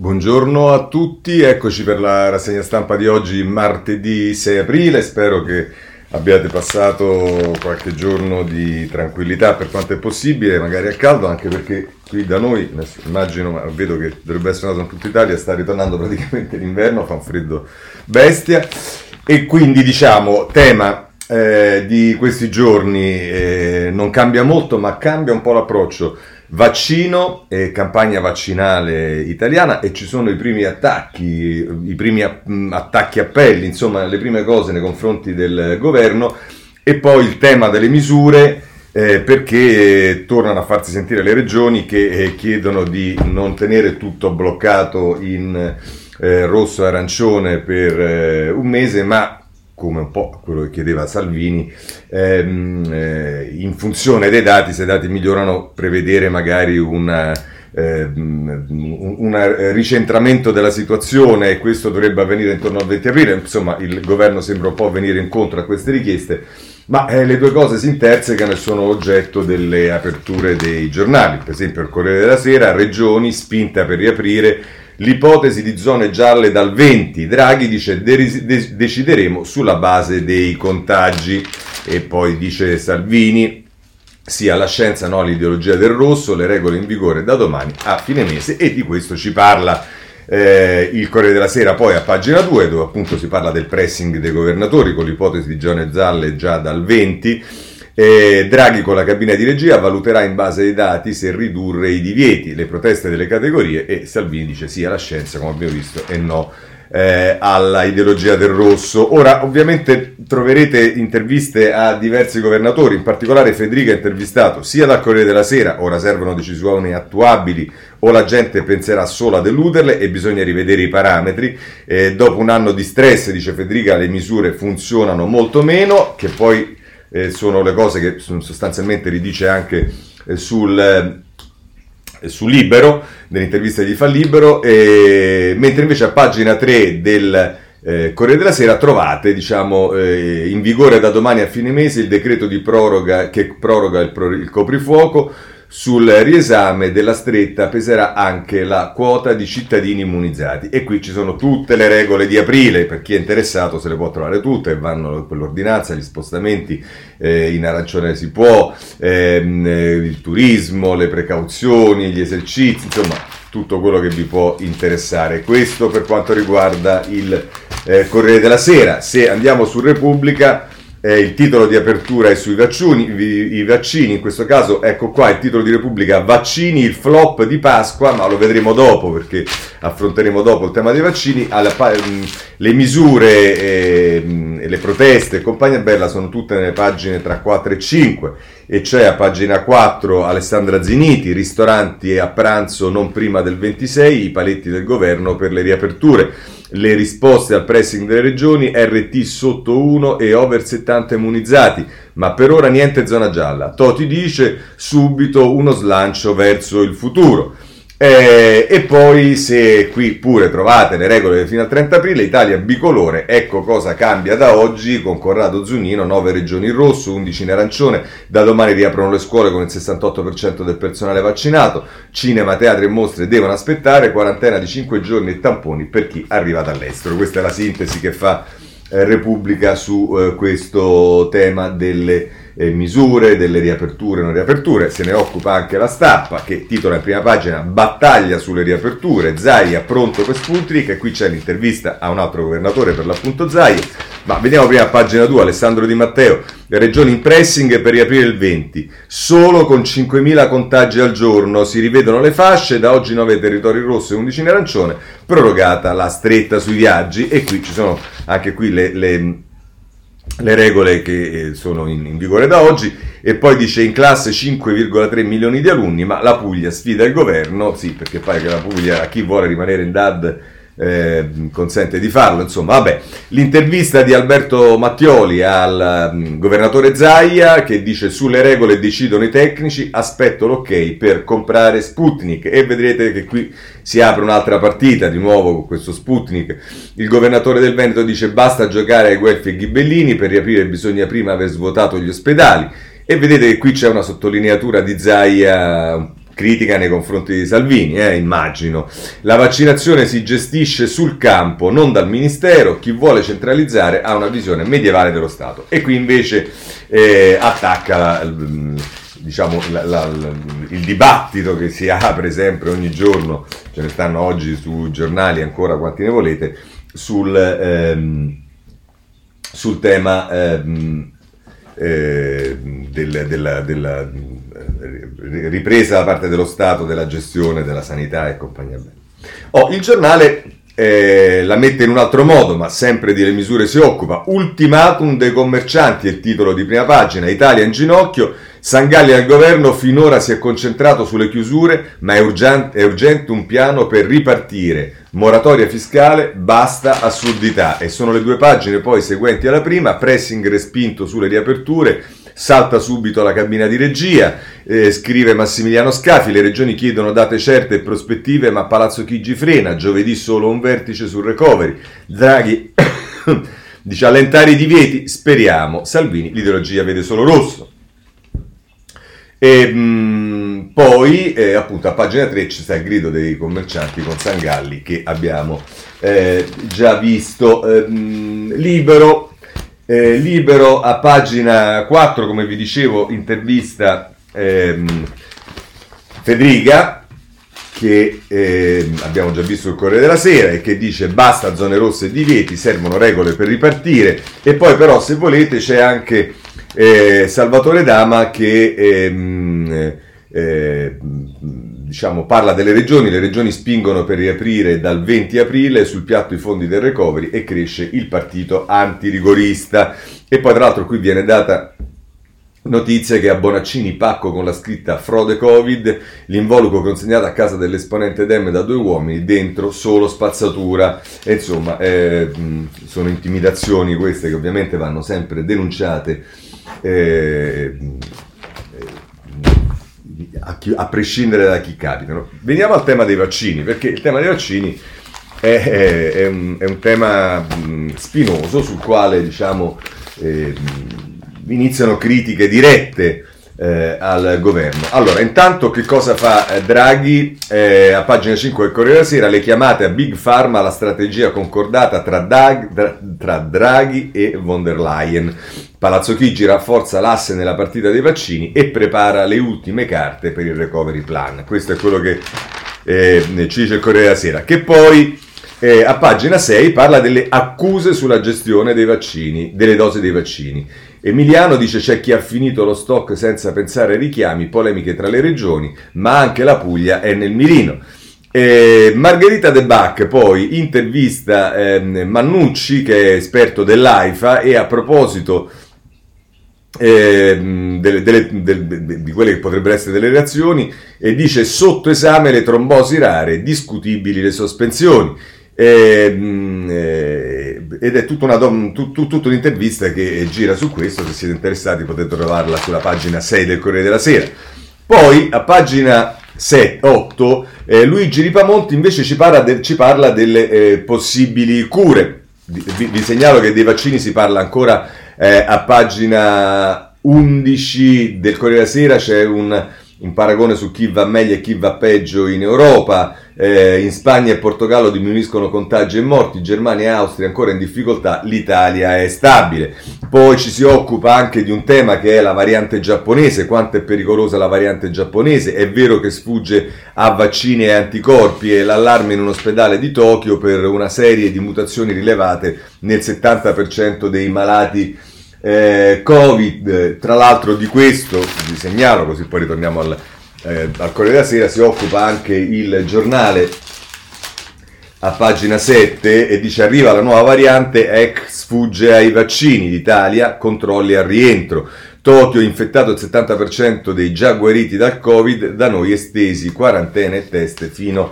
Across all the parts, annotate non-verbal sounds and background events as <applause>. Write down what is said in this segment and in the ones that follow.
Buongiorno a tutti, eccoci per la rassegna stampa di oggi, martedì 6 aprile. Spero che abbiate passato qualche giorno di tranquillità per quanto è possibile, magari a caldo, anche perché qui da noi, immagino, ma vedo che dovrebbe essere nato in tutta Italia, sta ritornando praticamente l'inverno, fa un freddo bestia. E quindi diciamo, tema eh, di questi giorni eh, non cambia molto, ma cambia un po' l'approccio vaccino e campagna vaccinale italiana e ci sono i primi attacchi, i primi attacchi appelli, insomma le prime cose nei confronti del governo e poi il tema delle misure eh, perché tornano a farsi sentire le regioni che eh, chiedono di non tenere tutto bloccato in eh, rosso e arancione per eh, un mese ma come un po' quello che chiedeva Salvini, ehm, eh, in funzione dei dati, se i dati migliorano, prevedere magari una, ehm, un ricentramento della situazione e questo dovrebbe avvenire intorno al 20 aprile, insomma il governo sembra un po' venire incontro a queste richieste, ma eh, le due cose si intersecano e sono oggetto delle aperture dei giornali, per esempio il Corriere della Sera, Regioni spinta per riaprire l'ipotesi di zone gialle dal 20. Draghi dice de- de- decideremo sulla base dei contagi. E poi dice Salvini sia la scienza no all'ideologia del rosso, le regole in vigore da domani a fine mese. E di questo ci parla eh, il Corriere della Sera poi a pagina 2 dove appunto si parla del pressing dei governatori con l'ipotesi di zone gialle già dal 20 eh, Draghi con la cabina di regia valuterà in base ai dati se ridurre i divieti, le proteste delle categorie e Salvini dice sì alla scienza come abbiamo visto e no eh, alla ideologia del rosso. Ora ovviamente troverete interviste a diversi governatori, in particolare Federica ha intervistato sia dal Corriere della Sera, ora servono decisioni attuabili o la gente penserà solo a deluderle e bisogna rivedere i parametri. Eh, dopo un anno di stress, dice Federica, le misure funzionano molto meno, che poi eh, sono le cose che sostanzialmente ridice anche eh, sul, eh, su Libero, nell'intervista di Fa Libero, e, mentre invece a pagina 3 del eh, Corriere della Sera trovate diciamo, eh, in vigore da domani a fine mese il decreto di proroga che proroga il, pro, il coprifuoco sul riesame della stretta peserà anche la quota di cittadini immunizzati e qui ci sono tutte le regole di aprile, per chi è interessato se le può trovare tutte, vanno per l'ordinanza, gli spostamenti, eh, in arancione si può, ehm, eh, il turismo, le precauzioni, gli esercizi, insomma tutto quello che vi può interessare. Questo per quanto riguarda il eh, Corriere della Sera. Se andiamo su Repubblica eh, il titolo di apertura è sui vaccini, i, i, vaccini, in questo caso ecco qua il titolo di Repubblica, vaccini, il flop di Pasqua, ma lo vedremo dopo perché affronteremo dopo il tema dei vaccini, alla, mm, le misure, eh, le proteste e compagnia bella sono tutte nelle pagine tra 4 e 5 e c'è a pagina 4 Alessandra Ziniti, ristoranti a pranzo non prima del 26, i paletti del governo per le riaperture le risposte al pressing delle regioni, RT sotto 1 e over 70 immunizzati, ma per ora niente zona gialla. Toti dice subito uno slancio verso il futuro. Eh, e poi se qui pure trovate le regole fino al 30 aprile, Italia bicolore, ecco cosa cambia da oggi con Corrado Zunino, 9 regioni in rosso, 11 in arancione, da domani riaprono le scuole con il 68% del personale vaccinato, cinema, teatri e mostre devono aspettare, quarantena di 5 giorni e tamponi per chi arriva dall'estero. Questa è la sintesi che fa eh, Repubblica su eh, questo tema delle eh, misure, delle riaperture e non riaperture, se ne occupa anche la stampa che titola in prima pagina Battaglia sulle riaperture, Zaia pronto per Sputnik e qui c'è l'intervista a un altro governatore per l'appunto Zaia, ma vediamo prima a pagina 2 Alessandro Di Matteo, regioni in pressing per riaprire il 20, solo con 5.000 contagi al giorno si rivedono le fasce, da oggi 9 territori rossi e 11 in arancione, prorogata la stretta sui viaggi. E qui ci sono anche qui le, le le regole che eh, sono in, in, vigore da oggi e poi dice in classe 5,3 milioni di alunni ma la Puglia sfida il governo sì perché pare che la Puglia a chi vuole rimanere in DAD eh, consente di farlo. Insomma, vabbè, l'intervista di Alberto Mattioli al um, governatore Zaia che dice sulle regole decidono i tecnici, aspetto l'ok per comprare Sputnik e vedrete che qui si apre un'altra partita di nuovo con questo Sputnik. Il governatore del Veneto dice basta giocare ai Guelfi e Ghibellini, per riaprire bisogna prima aver svuotato gli ospedali. E vedete che qui c'è una sottolineatura di Zaia critica nei confronti di Salvini, eh, immagino. La vaccinazione si gestisce sul campo, non dal Ministero, chi vuole centralizzare ha una visione medievale dello Stato. E qui invece eh, attacca la, diciamo, la, la, il dibattito che si <laughs> apre sempre ogni giorno, ce ne stanno oggi sui giornali ancora quanti ne volete, sul, ehm, sul tema ehm, eh, del, della, della, ripresa da parte dello Stato della gestione della sanità e compagnia bella. Oh, il giornale eh, la mette in un altro modo, ma sempre di le misure si occupa. Ultimatum dei commercianti è il titolo di prima pagina. Italia in ginocchio. Sangalli al governo finora si è concentrato sulle chiusure, ma è urgente, è urgente un piano per ripartire. Moratoria fiscale, basta assurdità. E sono le due pagine poi seguenti alla prima, pressing respinto sulle riaperture, salta subito la cabina di regia, eh, scrive Massimiliano Scafi, le regioni chiedono date certe e prospettive, ma Palazzo Chigi frena, giovedì solo un vertice sul recovery. Draghi <coughs> dice allentare i divieti, speriamo, Salvini l'ideologia vede solo rosso. E mh, mm, poi, eh, appunto, a pagina 3 ci sta il grido dei commercianti con Sangalli che abbiamo eh, già visto. Eh, mh, libero, eh, libero a pagina 4, come vi dicevo, intervista ehm, Federica che eh, abbiamo già visto il Corriere della Sera e che dice basta zone rosse e divieti, servono regole per ripartire. E poi però se volete c'è anche eh, Salvatore Dama che ehm, eh, diciamo, parla delle regioni, le regioni spingono per riaprire dal 20 aprile sul piatto i fondi del recovery e cresce il partito antirigorista e poi tra l'altro qui viene data Notizia che a Bonaccini pacco con la scritta frode Covid, l'involucro consegnato a casa dell'esponente Dem da due uomini, dentro solo spazzatura. E insomma, eh, sono intimidazioni queste che ovviamente vanno sempre denunciate eh, a, chi, a, prescindere da chi capitano. Veniamo al tema dei vaccini, perché il tema dei vaccini è, è, è, un, è un, tema mh, spinoso sul quale diciamo, eh, iniziano critiche dirette eh, al governo. Allora, intanto che cosa fa eh, Draghi? Eh, a pagina 5 del Corriere della Sera le chiamate a Big Pharma la strategia concordata tra, Dag, tra, tra Draghi e von der Leyen. Palazzo Chigi rafforza l'asse nella partita dei vaccini e prepara le ultime carte per il recovery plan. Questo è quello che eh, ci dice il Corriere della Sera. Che poi eh, a pagina 6 parla delle accuse sulla gestione dei vaccini, delle dosi dei vaccini. Emiliano dice c'è chi ha finito lo stock senza pensare ai richiami, polemiche tra le regioni, ma anche la Puglia è nel mirino. Eh, Margherita De Bac poi intervista eh, Mannucci che è esperto dell'AIFA e a proposito eh, delle, delle, delle, di quelle che potrebbero essere delle reazioni e dice sotto esame le trombosi rare, discutibili le sospensioni. Ehm, eh, ed è tutta, una, tut, tutta un'intervista che gira su questo, se siete interessati potete trovarla sulla pagina 6 del Corriere della Sera. Poi a pagina 7, 8 eh, Luigi Ripamonti invece ci parla, de, ci parla delle eh, possibili cure. Vi, vi, segnalo che dei vaccini si parla ancora eh, a pagina 11 del Corriere della Sera, c'è un un paragone su chi va meglio e chi va peggio in Europa. Eh, in Spagna e Portogallo diminuiscono contagi e morti, Germania e Austria ancora in difficoltà, l'Italia è stabile. Poi ci si occupa anche di un tema che è la variante giapponese, quanto è pericolosa la variante giapponese. È vero che sfugge a vaccini e anticorpi e l'allarme in un ospedale di Tokyo per una serie di mutazioni rilevate nel 70% dei malati eh, Covid, tra l'altro di questo, vi segnalo così poi ritorniamo al, eh, al Corriere della Sera, si occupa anche il giornale a pagina 7 e dice arriva la nuova variante, ex sfugge ai vaccini, l'Italia controlli al rientro. Tokyo infettato il 70% dei già guariti dal Covid, da noi estesi quarantene e test fino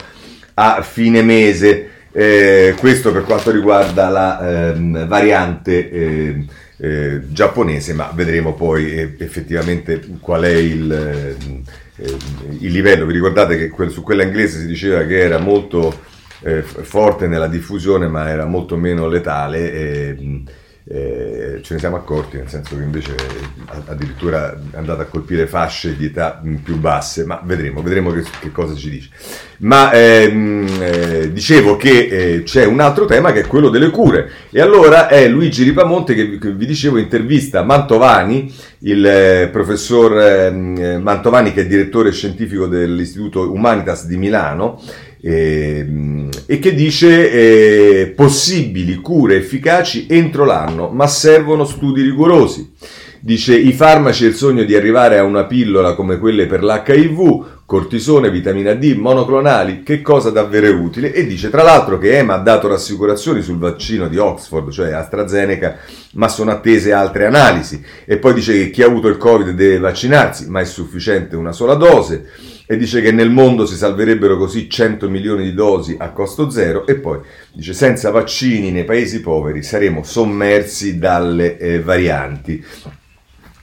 a fine mese. Eh, questo per quanto riguarda la ehm, variante eh, eh, giapponese, ma vedremo poi eh, effettivamente qual è il, eh, il, livello. Vi ricordate che quel, su quella inglese si diceva che era molto eh, forte nella diffusione, ma era molto meno letale. Ce ne siamo accorti, nel senso che invece addirittura è andata a colpire fasce di età più basse, ma vedremo, vedremo che, che cosa ci dice. Ma ehm, eh, dicevo che eh, c'è un altro tema che è quello delle cure e allora è Luigi Ripamonte che, che vi dicevo intervista Mantovani, il eh, professor ehm, Mantovani che è direttore scientifico dell'Istituto Humanitas di Milano eh, e che dice eh, possibili cure efficaci entro l'anno, ma servono studi rigorosi. Dice i farmaci e il sogno di arrivare a una pillola come quelle per l'HIV, cortisone, vitamina D, monoclonali, che cosa davvero utile? E dice tra l'altro che EMA ha dato rassicurazioni sul vaccino di Oxford, cioè AstraZeneca, ma sono attese altre analisi. E poi dice che chi ha avuto il Covid deve vaccinarsi, ma è sufficiente una sola dose e dice che nel mondo si salverebbero così 100 milioni di dosi a costo zero e poi dice senza vaccini nei paesi poveri saremo sommersi dalle eh, varianti.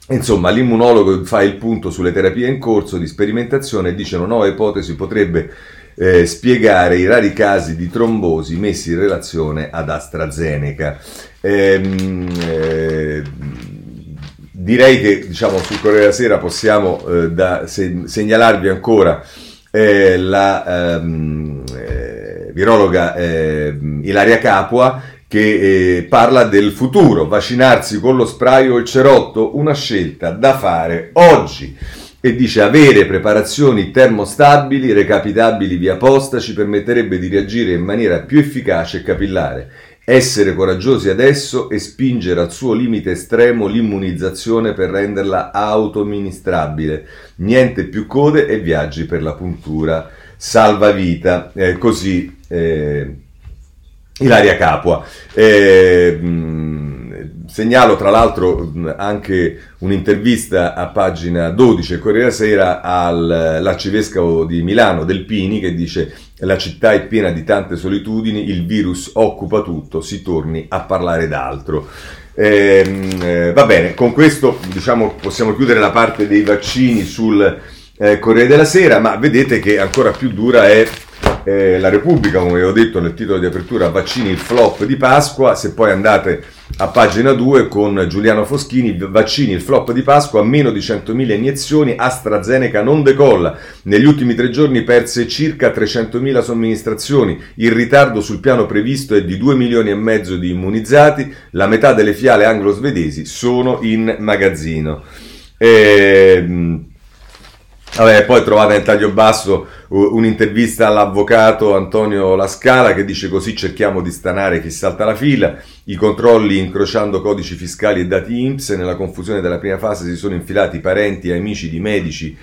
Insomma, l'immunologo fa il punto sulle terapie in corso di sperimentazione e dice una nuova ipotesi potrebbe eh, spiegare i rari casi di trombosi messi in relazione ad AstraZeneca. Ehm, eh, direi che diciamo, sul Corriere della Sera possiamo eh, da, se, segnalarvi ancora eh, la ehm, eh, virologa ehm, Ilaria Capua che eh, parla del futuro, vaccinarsi con lo spray o il cerotto, una scelta da fare oggi e dice avere preparazioni termostabili, recapitabili via posta ci permetterebbe di reagire in maniera più efficace e capillare essere coraggiosi adesso e spingere al suo limite estremo l'immunizzazione per renderla autoministrabile. Niente più code e viaggi per la puntura salvavita. Eh, così eh, Ilaria Capua. Eh, Segnalo tra l'altro anche un'intervista a pagina 12 Corriere Sera all'arcivescovo di Milano Del Pini che dice la città è piena di tante solitudini, il virus occupa tutto, si torni a parlare d'altro. Eh, va bene, con questo diciamo, possiamo chiudere la parte dei vaccini sul eh, Corriere della Sera, ma vedete che ancora più dura è eh, la Repubblica, come avevo detto nel titolo di apertura, vaccini il flop di Pasqua, se poi andate a pagina 2 con Giuliano Foschini, vaccini il flop di Pasqua, meno di 100.000 iniezioni, AstraZeneca non decolla, negli ultimi tre giorni perse circa 300.000 somministrazioni, il ritardo sul piano previsto è di 2 milioni e mezzo di immunizzati, la metà delle fiale anglo-svedesi sono in magazzino. E, Vabbè, poi trovate nel taglio basso un'intervista all'avvocato Antonio Lascala che dice così cerchiamo di stanare chi salta la fila, i controlli incrociando codici fiscali e dati INPS, nella confusione della prima fase si sono infilati parenti e amici di medici,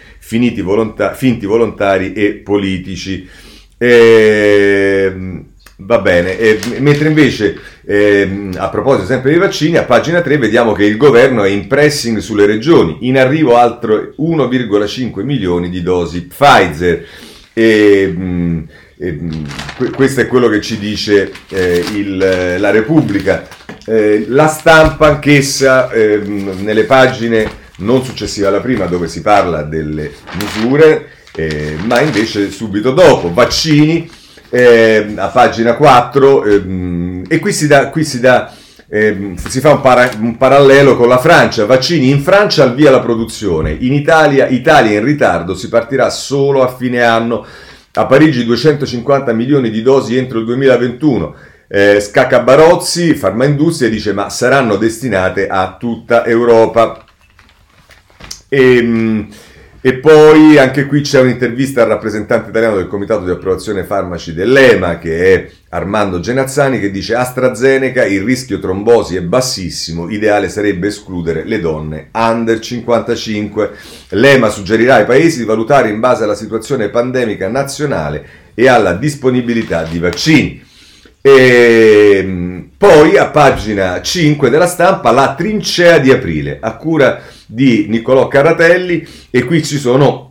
volonta- finti volontari e politici. Ehm, Va bene, e, mentre invece eh, a proposito sempre dei vaccini, a pagina 3 vediamo che il governo è in pressing sulle regioni, in arrivo altro 1,5 milioni di dosi Pfizer. E, mh, e, mh, questo è quello che ci dice eh, il, la Repubblica. Eh, la stampa anch'essa ehm, nelle pagine non successive alla prima dove si parla delle misure, eh, ma invece subito dopo, vaccini eh, a pagina 4 ehm, e qui si dà, qui si, dà eh, si fa un, para, un, parallelo con la Francia, vaccini in Francia al via la produzione, in Italia, Italia in ritardo, si partirà solo a fine anno, a Parigi 250 milioni di dosi entro il 2021. Eh, Scacca Barozzi, Farmaindustria, dice ma saranno destinate a tutta Europa. E, ehm, e poi anche qui c'è un'intervista al rappresentante italiano del Comitato di Approvazione Farmaci dell'EMA, che è Armando Genazzani, che dice AstraZeneca il rischio trombosi è bassissimo, ideale sarebbe escludere le donne under 55. L'EMA suggerirà ai paesi di valutare in base alla situazione pandemica nazionale e alla disponibilità di vaccini. E ehm, poi a pagina 5 della stampa la trincea di aprile, a cura di Niccolò Carratelli e qui ci sono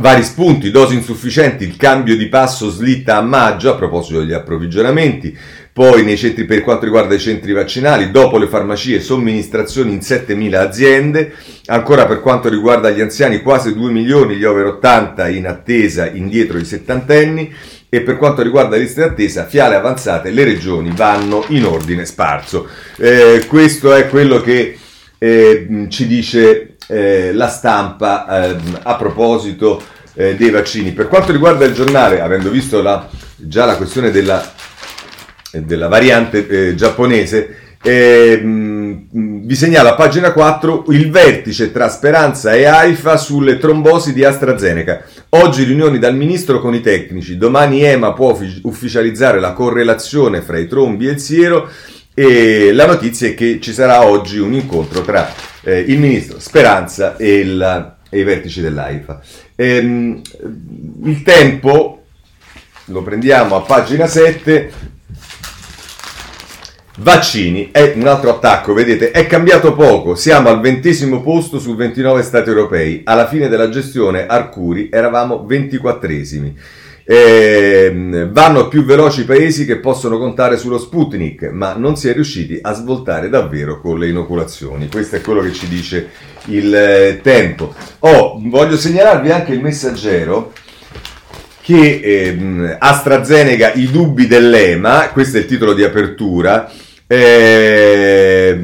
vari spunti, dosi insufficienti, il cambio di passo slitta a maggio a proposito degli approvvigionamenti, poi nei centri per quanto riguarda i centri vaccinali, dopo le farmacie somministrazioni in 7.000 aziende, ancora per quanto riguarda gli anziani quasi 2 milioni gli over 80 in attesa indietro i settantenni e per quanto riguarda le liste d'attesa, fiale avanzate, le regioni vanno in ordine sparso. Eh, questo è quello che eh, ci dice eh, la stampa ehm, a proposito eh, dei vaccini. Per quanto riguarda il giornale, avendo visto la, già la questione della, della variante eh, giapponese, eh, vi segnalo a pagina 4 il vertice tra Speranza e AIFA sulle trombosi di AstraZeneca. Oggi riunioni dal ministro con i tecnici, domani EMA può ufficializzare la correlazione fra i trombi e il siero e la notizia è che ci sarà oggi un incontro tra eh, il ministro Speranza e, il, e i vertici dell'AIFA. Ehm, il tempo lo prendiamo a pagina 7 Vaccini è un altro attacco, vedete, è cambiato poco, siamo al ventesimo posto su 29 stati europei, alla fine della gestione Arcuri eravamo ventiquattresimi. Eh, vanno più veloci i paesi che possono contare sullo Sputnik, ma non si è riusciti a svoltare davvero con le inoculazioni. Questo è quello che ci dice il eh, tempo. Oh, voglio segnalarvi anche il messaggero che eh, AstraZeneca i dubbi dell'EMA, questo è il titolo di apertura, eh,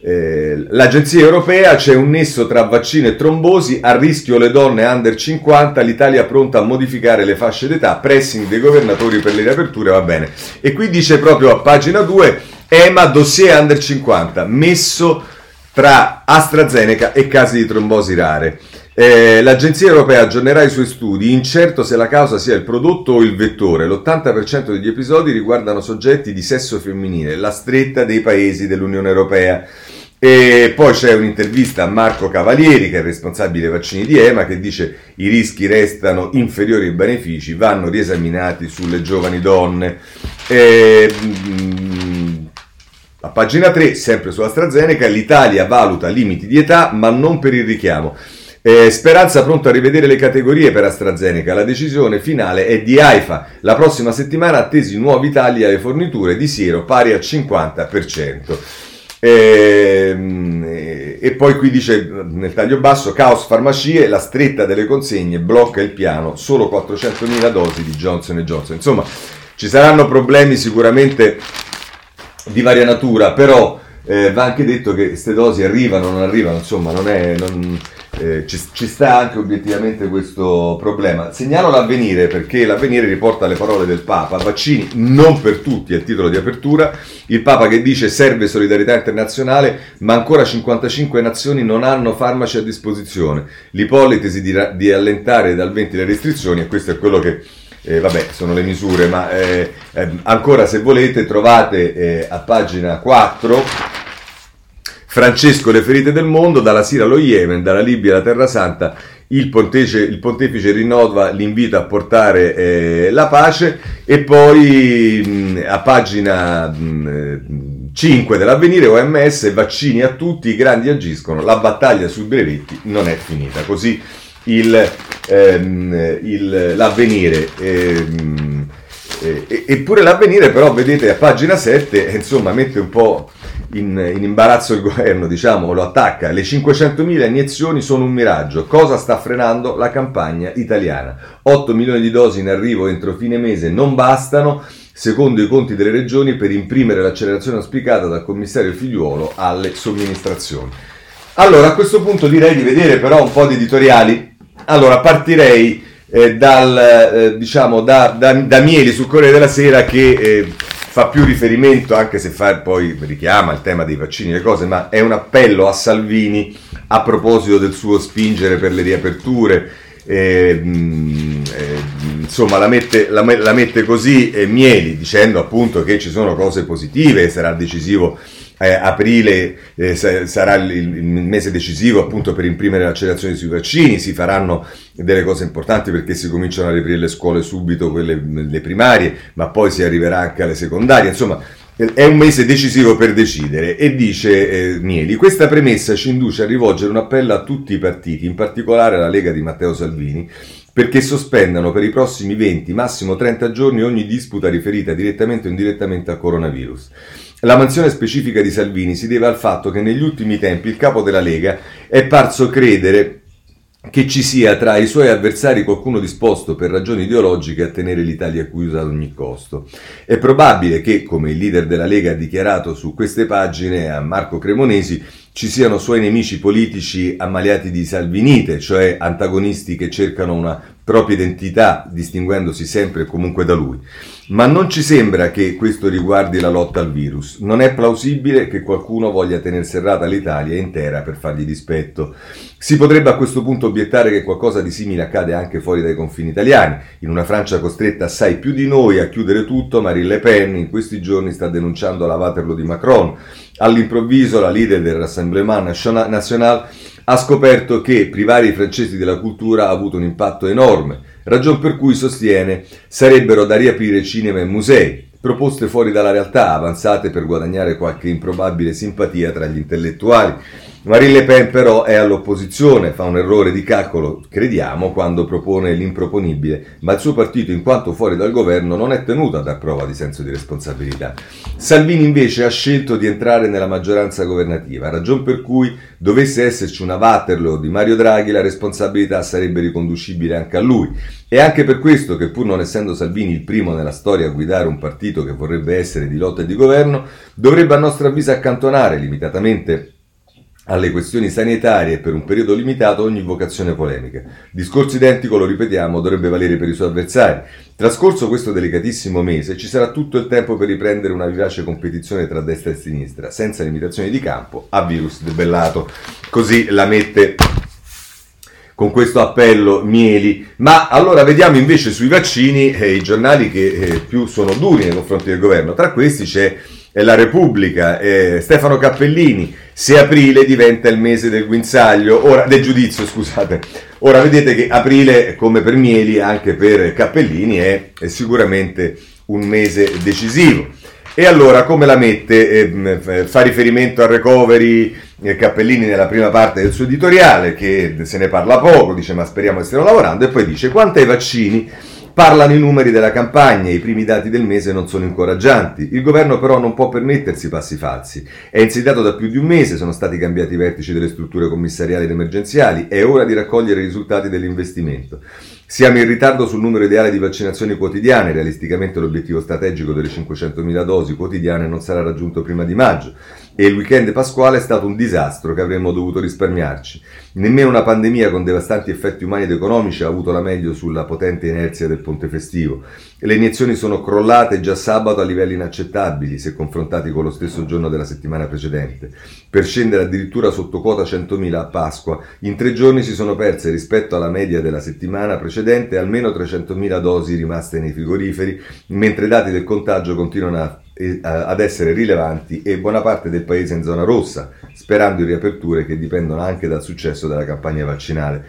eh, l'agenzia europea c'è un nesso tra vaccino e trombosi, a rischio le donne under 50, l'Italia pronta a modificare le fasce d'età, pressing dei governatori per le riaperture, va bene. E qui dice proprio a pagina 2, EMA dossier under 50, messo tra AstraZeneca e casi di trombosi rare. Eh, L'Agenzia europea aggiornerà i suoi studi, incerto se la causa sia il prodotto o il vettore. L'80% degli episodi riguardano soggetti di sesso femminile, la stretta dei paesi dell'Unione europea. E poi c'è un'intervista a Marco Cavalieri, che è il responsabile vaccini di EMA, che dice i rischi restano inferiori ai benefici, vanno riesaminati sulle giovani donne. E, mm, a pagina 3, sempre su AstraZeneca, l'Italia valuta limiti di età, ma non per il richiamo. Eh, Speranza pronto a rivedere le categorie per AstraZeneca. La decisione finale è di AIFA. La prossima settimana attesi nuovi tagli alle forniture di siero pari al 50%. Ehm, e, e poi qui dice nel taglio basso caos farmacie, la stretta delle consegne blocca il piano, solo 400.000 dosi di Johnson Johnson. Insomma, ci saranno problemi sicuramente di varia natura, però eh, va anche detto che queste dosi arrivano, non arrivano, insomma, non è... Non, eh, ci, ci, sta anche obiettivamente questo problema. Segnalo l'avvenire perché l'avvenire riporta le parole del Papa, vaccini non per tutti, è il titolo di apertura, il Papa che dice serve solidarietà internazionale, ma ancora 55 nazioni non hanno farmaci a disposizione. L'ipotesi di, di allentare dal 20 le restrizioni, e questo è quello che... Eh, vabbè, sono le misure, ma eh, eh, ancora se volete trovate eh, a pagina 4 Francesco le ferite del mondo, dalla Siria allo Yemen, dalla Libia alla Terra Santa, il pontefice, il pontefice rinnova l'invito a portare eh, la pace e poi mh, a pagina mh, 5 dell'avvenire OMS, vaccini a tutti, i grandi agiscono, la battaglia sui brevetti non è finita. Così il, ehm, il, l'avvenire. Ehm, eh, eppure l'avvenire però vedete a pagina 7 <laughs> insomma mette un po' in, in, imbarazzo il governo, diciamo, lo attacca. Le 500.000 iniezioni sono un miraggio. Cosa sta frenando la campagna italiana? 8 milioni di dosi in arrivo entro fine mese non bastano, secondo i conti delle regioni, per imprimere l'accelerazione auspicata dal commissario Figliuolo alle somministrazioni. Allora, a questo punto direi di vedere però un po' di editoriali. Allora, partirei eh, dal, eh, diciamo, da, da, da Mieli sul Corriere della Sera che eh, fa più riferimento, anche se fa poi richiama il tema dei vaccini e le cose, ma è un appello a Salvini a proposito del suo spingere per le riaperture. Eh, insomma la mette, la, la mette così eh, Mieli dicendo appunto che ci sono cose positive sarà decisivo eh, aprile eh, sarà il, il, mese decisivo appunto per imprimere l'accelerazione sui vaccini, si faranno delle cose importanti perché si cominciano a riprire le scuole subito, quelle le primarie, ma poi si arriverà anche alle secondarie, insomma è un mese decisivo per decidere. E dice eh, Mieli, questa premessa ci induce a rivolgere un appello a tutti i partiti, in particolare alla Lega di Matteo Salvini, perché sospendano per i prossimi 20, massimo 30 giorni ogni disputa riferita direttamente o indirettamente al coronavirus. La mansione specifica di Salvini si deve al fatto che negli ultimi tempi il capo della Lega è parso credere che ci sia tra i suoi avversari qualcuno disposto per ragioni ideologiche a tenere l'Italia chiusa ad ogni costo. È probabile che, come il leader della Lega ha dichiarato su queste pagine a Marco Cremonesi, ci siano suoi nemici politici ammaliati di salvinite, cioè antagonisti che cercano una propria identità, distinguendosi sempre e comunque da lui. Ma non ci sembra che questo riguardi la lotta al virus. Non è plausibile che qualcuno voglia tenere serrata l'Italia intera per fargli dispetto. Si potrebbe a questo punto obiettare che qualcosa di simile accade anche fuori dai confini italiani. In una Francia costretta assai più di noi a chiudere tutto, Marine Le Pen in questi giorni sta denunciando la Waterloo di Macron. All'improvviso la leader del Rassemblement National ha scoperto che privare i francesi della cultura ha avuto un impatto enorme, ragion per cui sostiene sarebbero da riaprire cinema e musei, proposte fuori dalla realtà, avanzate per guadagnare qualche improbabile simpatia tra gli intellettuali. Marine Le Pen però è all'opposizione, fa un errore di calcolo, crediamo, quando propone l'improponibile, ma il suo partito, in quanto fuori dal governo, non è tenuto a dar prova di senso di responsabilità. Salvini invece ha scelto di entrare nella maggioranza governativa, ragion per cui dovesse esserci una Waterloo di Mario Draghi, la responsabilità sarebbe riconducibile anche a lui. È anche per questo che pur non essendo Salvini il primo nella storia a guidare un partito che vorrebbe essere di lotta e di governo, dovrebbe a nostro avviso accantonare limitatamente alle questioni sanitarie per un periodo limitato ogni vocazione polemica. Discorso identico, lo ripetiamo, dovrebbe valere per i suoi avversari. Trascorso questo delicatissimo mese, ci sarà tutto il tempo per riprendere una vivace competizione tra destra e sinistra, senza limitazioni di campo, a virus debellato. Così la mette con questo appello Mieli. Ma allora vediamo invece sui vaccini eh, i giornali che eh, più sono duri nei confronti del governo. Tra questi c'è La Repubblica, eh, Stefano Cappellini se aprile diventa il mese del guinzaglio, ora, del giudizio, scusate. Ora vedete che aprile, come per Mieli, anche per Cappellini, è, è sicuramente un mese decisivo. E allora come la mette? Eh, fa riferimento al recovery eh, Cappellini nella prima parte del suo editoriale, che se ne parla poco, dice ma speriamo che stiano lavorando, e poi dice quanto ai vaccini Parlano i numeri della campagna, i primi dati del mese non sono incoraggianti. Il governo però non può permettersi passi falsi. È insediato da più di un mese, sono stati cambiati i vertici delle strutture commissariali ed emergenziali, è ora di raccogliere i risultati dell'investimento. Siamo in ritardo sul numero ideale di vaccinazioni quotidiane, realisticamente l'obiettivo strategico delle 500.000 dosi quotidiane non sarà raggiunto prima di maggio e il weekend pasquale è stato un disastro che avremmo dovuto risparmiarci. Nemmeno una pandemia con devastanti effetti umani ed economici ha avuto la meglio sulla potente inerzia del ponte festivo. Le iniezioni sono crollate già sabato a livelli inaccettabili se confrontati con lo stesso giorno della settimana precedente, per scendere addirittura sotto quota 100.000 a Pasqua. In tre giorni si sono perse rispetto alla media della settimana precedente almeno 300.000 dosi rimaste nei frigoriferi, mentre i dati del contagio continuano a ad essere rilevanti e buona parte del paese in zona rossa, sperando in riaperture che dipendono anche dal successo della campagna vaccinale.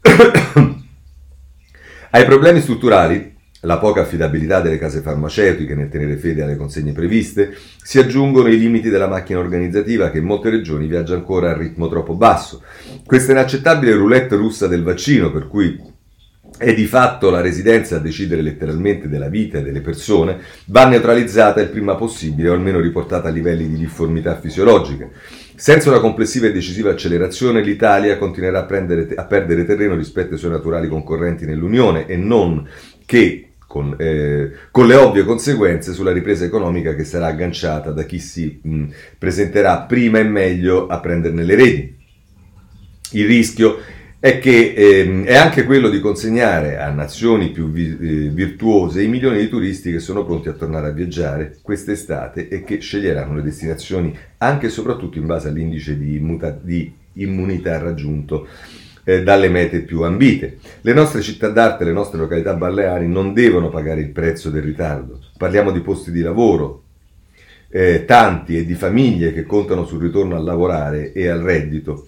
<coughs> Ai problemi strutturali, la poca affidabilità delle case farmaceutiche nel tenere fede alle consegne previste, si aggiungono i limiti della macchina organizzativa che in molte regioni viaggia ancora a ritmo troppo basso. Questa inaccettabile roulette russa del vaccino, per cui è di fatto la residenza a decidere letteralmente della vita e delle persone, va neutralizzata il prima possibile o almeno riportata a livelli di difformità fisiologiche. Senza una complessiva e decisiva accelerazione, l'Italia continuerà a, prendere, a perdere terreno rispetto ai suoi naturali concorrenti nell'Unione e non che con, eh, con, le ovvie conseguenze sulla ripresa economica che sarà agganciata da chi si mh, presenterà prima e meglio a prenderne le reti. Il rischio è che ehm, è anche quello di consegnare a nazioni più vi- eh, virtuose i milioni di turisti che sono pronti a tornare a viaggiare quest'estate e che sceglieranno le destinazioni anche e soprattutto in base all'indice di, immuta- di immunità raggiunto eh, dalle mete più ambite. Le nostre città d'arte, le nostre località balneari non devono pagare il prezzo del ritardo. Parliamo di posti di lavoro, eh, tanti e di famiglie che contano sul ritorno a lavorare e al reddito.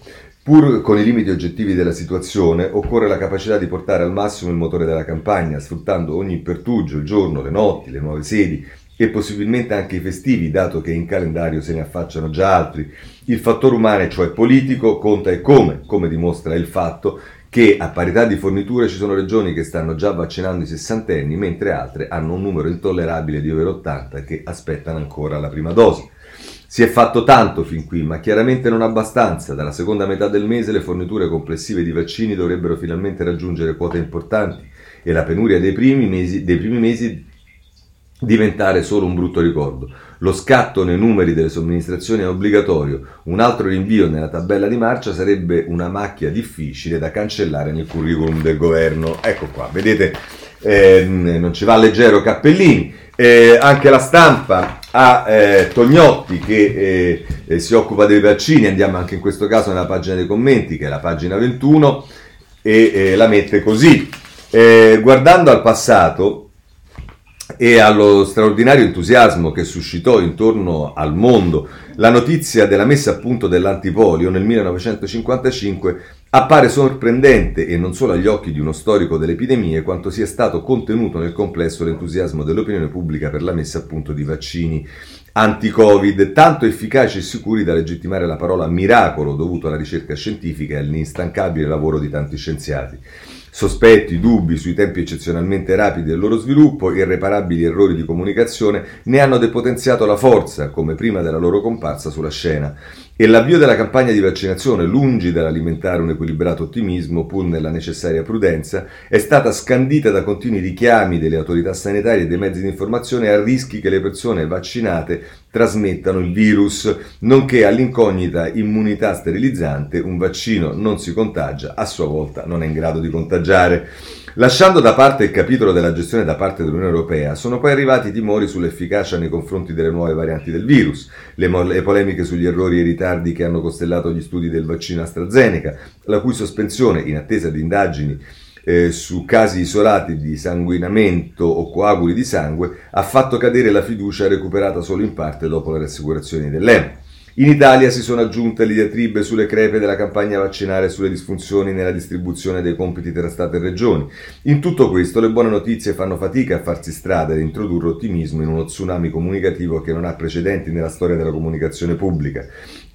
Pur con i limiti oggettivi della situazione, occorre la capacità di portare al massimo il motore della campagna, sfruttando ogni pertugio, il giorno, le notti, le nuove sedi e possibilmente anche i festivi, dato che in calendario se ne affacciano già altri. Il fattore umano, cioè politico, conta e come, come dimostra il fatto che a parità di forniture ci sono regioni che stanno già vaccinando i sessantenni, mentre altre hanno un numero intollerabile di over 80 che aspettano ancora la prima dose. Si è fatto tanto fin qui, ma chiaramente non abbastanza. Dalla seconda metà del mese le forniture complessive di vaccini dovrebbero finalmente raggiungere quote importanti e la penuria dei primi mesi, dei primi mesi diventare solo un brutto ricordo. Lo scatto nei numeri delle somministrazioni è obbligatorio, un altro rinvio nella tabella di marcia sarebbe una macchia difficile da cancellare nel curriculum del governo. Ecco qua, vedete, eh, non ci va leggero Cappellini. Eh, anche la stampa ha eh, Tognotti che eh, eh, si occupa dei vaccini, andiamo anche in questo caso nella pagina dei commenti che è la pagina 21 e eh, la mette così. Guardando al passato e allo straordinario entusiasmo che suscitò intorno al mondo la notizia della messa a punto dell'antipolio nel 1955, Appare sorprendente, e non solo agli occhi di uno storico delle epidemie, quanto sia stato contenuto nel complesso l'entusiasmo dell'opinione pubblica per la messa a punto di vaccini anti-Covid, tanto efficaci e sicuri da legittimare la parola miracolo dovuto alla ricerca scientifica e all'instancabile lavoro di tanti scienziati. Sospetti, dubbi sui tempi eccezionalmente rapidi del loro sviluppo, irreparabili errori di comunicazione ne hanno depotenziato la forza, come prima della loro comparsa sulla scena. E l'avvio della campagna di vaccinazione, lungi dall'alimentare un equilibrato ottimismo, pur nella necessaria prudenza, è stata scandita da continui richiami delle autorità sanitarie e dei mezzi di informazione a rischi che le persone vaccinate trasmettano il virus, nonché all'incognita immunità sterilizzante, un vaccino non si contagia, a sua volta non è in grado di contagiare. Lasciando da parte il capitolo della gestione da parte dell'Unione Europea, sono poi arrivati i timori sull'efficacia nei confronti delle nuove varianti del virus, le, mo- le, polemiche sugli errori e i ritardi che hanno costellato gli studi del vaccino AstraZeneca, la cui sospensione, in attesa di indagini eh, su casi isolati di sanguinamento o coaguli di sangue, ha fatto cadere la fiducia recuperata solo in parte dopo le rassicurazioni dell'EMA. In Italia si sono aggiunte le diatribe sulle crepe della campagna vaccinale e sulle disfunzioni nella distribuzione dei compiti tra Stato e Regioni. In tutto questo le buone notizie fanno fatica a farsi strada ed introdurre ottimismo in uno tsunami comunicativo che non ha precedenti nella storia della comunicazione pubblica.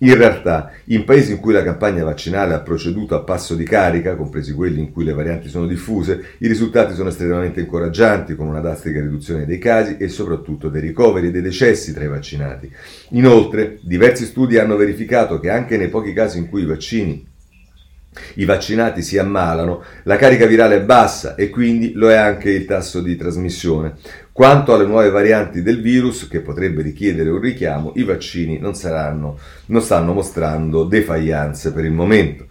In realtà, in paesi in cui la campagna vaccinale ha proceduto a passo di carica, compresi quelli in cui le varianti sono diffuse, i risultati sono estremamente incoraggianti, con una drastica riduzione dei casi e soprattutto dei ricoveri e dei decessi tra i vaccinati. Inoltre, diversi studi hanno verificato che anche nei pochi casi in cui i vaccini i vaccinati si ammalano, la carica virale è bassa e quindi lo è anche il tasso di trasmissione. Quanto alle nuove varianti del virus, che potrebbe richiedere un richiamo, i vaccini non, saranno, non stanno mostrando defaianze per il momento.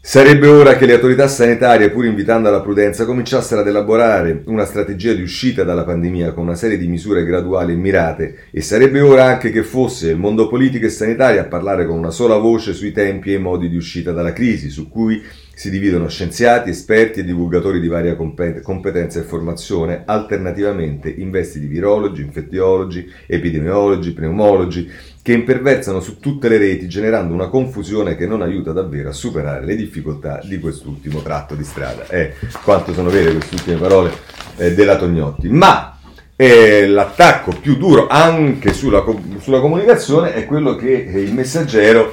Sarebbe ora che le autorità sanitarie, pur invitando alla prudenza, cominciassero ad elaborare una strategia di uscita dalla pandemia con una serie di misure graduali e mirate e sarebbe ora anche che fosse il mondo politico e sanitario a parlare con una sola voce sui tempi e i modi di uscita dalla crisi, su cui si dividono scienziati, esperti e divulgatori di varia competenza e formazione, alternativamente in vesti di virologi, infettiologi, epidemiologi, pneumologi, che imperversano su tutte le reti generando una confusione che non aiuta davvero a superare le difficoltà di quest'ultimo tratto di strada. Eh, quanto sono vere queste ultime parole eh, della Tognotti. Ma eh, l'attacco più duro anche sulla, sulla, comunicazione è quello che il messaggero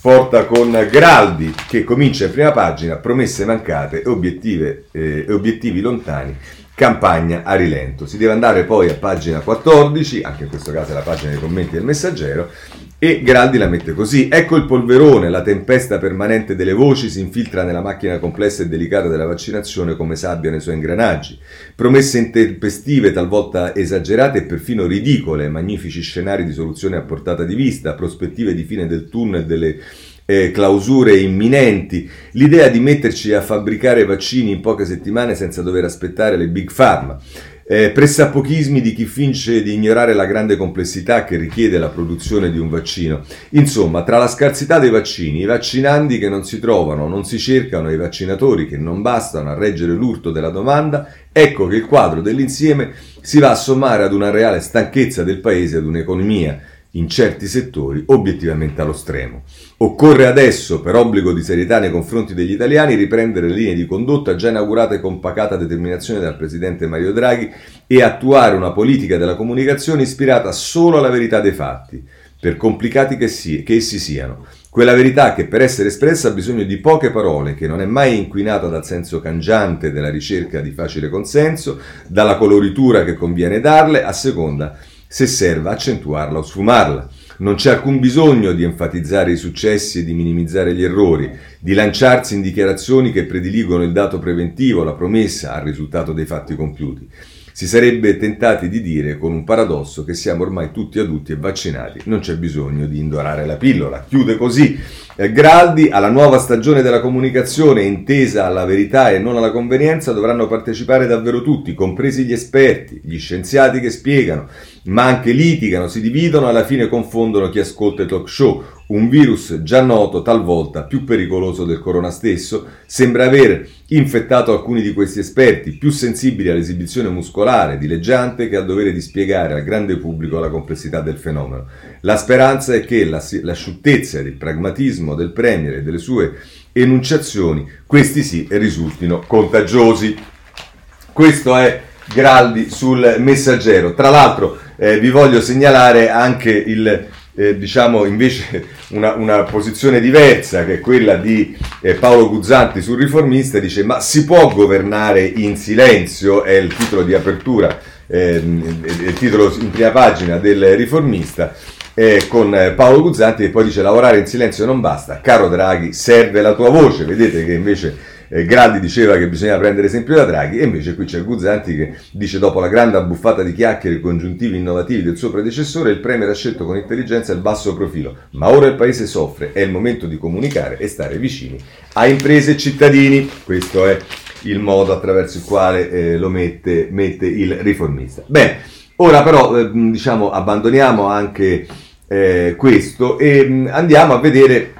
porta con Graldi che comincia in prima pagina, promesse mancate e eh, obiettivi lontani campagna a rilento. Si deve andare poi a pagina 14, anche in questo caso è la pagina dei commenti del messaggero, e Graldi la mette così. Ecco il polverone, la tempesta permanente delle voci si infiltra nella macchina complessa e delicata della vaccinazione come sabbia nei suoi ingranaggi. Promesse intempestive, talvolta esagerate e perfino ridicole, magnifici scenari di soluzione a portata di vista, prospettive di fine del tunnel delle eh, clausure imminenti, l'idea di metterci a fabbricare vaccini in poche settimane senza dover aspettare le big pharma, eh, pressapochismi di chi finge di ignorare la grande complessità che richiede la produzione di un vaccino. Insomma, tra la scarsità dei vaccini, i vaccinandi che non si trovano, non si cercano i vaccinatori che non bastano a reggere l'urto della domanda, ecco che il quadro dell'insieme si va a sommare ad una reale stanchezza del paese ad un'economia in certi settori obiettivamente allo stremo. Occorre adesso, per obbligo di serietà nei confronti degli italiani, riprendere le linee di condotta già inaugurate con pacata determinazione dal Presidente Mario Draghi e attuare una politica della comunicazione ispirata solo alla verità dei fatti, per complicati che, si, che essi siano. Quella verità che per essere espressa ha bisogno di poche parole, che non è mai inquinata dal senso cangiante della ricerca di facile consenso, dalla coloritura che conviene darle, a seconda se serve accentuarla o sfumarla. Non c'è alcun bisogno di enfatizzare i successi e di minimizzare gli errori, di lanciarsi in dichiarazioni che prediligono il dato preventivo, la promessa al risultato dei fatti compiuti. Si sarebbe tentati di dire con un paradosso che siamo ormai tutti adulti e vaccinati, non c'è bisogno di indorare la pillola. Chiude così eh, Graldi, alla nuova stagione della comunicazione intesa alla verità e non alla convenienza dovranno partecipare davvero tutti, compresi gli esperti, gli scienziati che spiegano, ma anche litigano, si dividono e alla fine confondono chi ascolta i talk show. Un virus già noto, talvolta più pericoloso del corona stesso, sembra aver infettato alcuni di questi esperti, più sensibili all'esibizione muscolare, dileggiante, che al dovere di spiegare al grande pubblico la complessità del fenomeno. La speranza è che la, l'asciuttezza ed il pragmatismo del Premier e delle sue enunciazioni, questi sì, risultino contagiosi. Questo è Graldi sul messaggero. Tra l'altro eh, vi voglio segnalare anche il, eh, diciamo invece una, una, posizione diversa che è quella di eh, Paolo Guzzanti sul riformista, dice ma si può governare in silenzio, è il titolo di apertura, ehm, il titolo in prima pagina del riformista eh, con eh, Paolo Guzzanti che poi dice lavorare in silenzio non basta, caro Draghi, serve la tua voce, vedete che invece eh, Grandi diceva che bisogna prendere esempio da Draghi e invece qui c'è Guzzanti che dice dopo la grande abbuffata di chiacchiere e congiuntivi innovativi del suo predecessore il Premier ha scelto con intelligenza il basso profilo, ma ora il Paese soffre, è il momento di comunicare e stare vicini a imprese e cittadini, questo è il modo attraverso il quale eh, lo mette, mette il riformista. Bene, ora però eh, diciamo abbandoniamo anche eh, questo e mh, mm, andiamo a vedere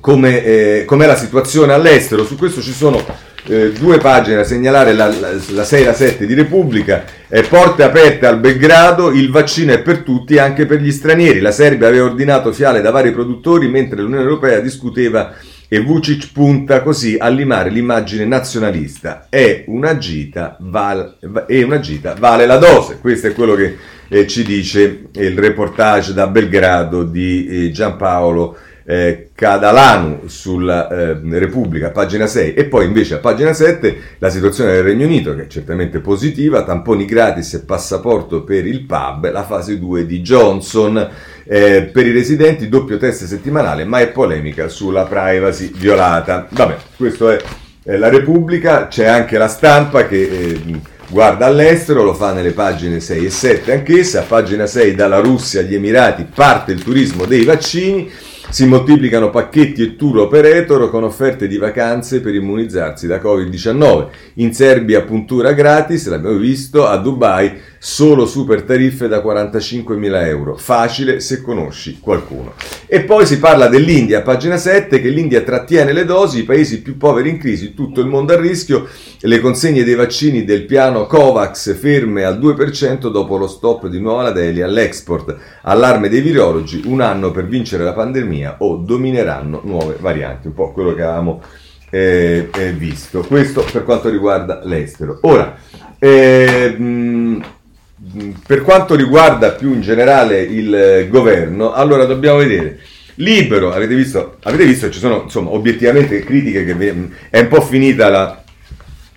come, eh, com'è la situazione all'estero. Su questo ci sono eh, due pagine da segnalare, la, la, la 6 e la 7 di Repubblica, eh, porte aperte al Belgrado, il vaccino è per tutti anche per gli stranieri. La Serbia aveva ordinato fiale da vari produttori mentre l'Unione Europea discuteva e Vucic punta così a limare l'immagine nazionalista. È una gita, val, è una gita vale la dose. Questo è quello che eh, ci dice il reportage da Belgrado di eh, Giampaolo eh, Cadalanu sulla eh, Repubblica, pagina 6, e poi invece a pagina 7 la situazione del Regno Unito, che è certamente positiva, tamponi gratis e passaporto per il pub, la fase 2 di Johnson, eh, per i residenti doppio test settimanale, ma è polemica sulla privacy violata. Vabbè, questo è la Repubblica, c'è anche la stampa che eh, guarda all'estero, lo fa nelle pagine 6 e 7 anch'essa, a pagina 6 dalla Russia agli Emirati parte il turismo dei vaccini, si moltiplicano pacchetti e tour operator con offerte di vacanze per immunizzarsi da Covid-19. In Serbia puntura gratis, l'abbiamo visto, a Dubai solo super tariffe da 45.000 euro. Facile se conosci qualcuno. E poi si parla dell'India, pagina 7, che l'India trattiene le dosi, i paesi più poveri in crisi, tutto il mondo a rischio, le consegne dei vaccini del piano COVAX ferme al 2% dopo lo stop di Nuova Delhi all'export. Allarme dei virologi, un anno per vincere la pandemia o domineranno nuove varianti, un po' quello che avevamo eh, eh, visto. Questo per quanto riguarda l'estero. Ora, eh, mh, per quanto riguarda più in generale il governo, allora dobbiamo vedere. Libero, avete visto, avete visto ci sono insomma obiettivamente critiche che è un po' finita la,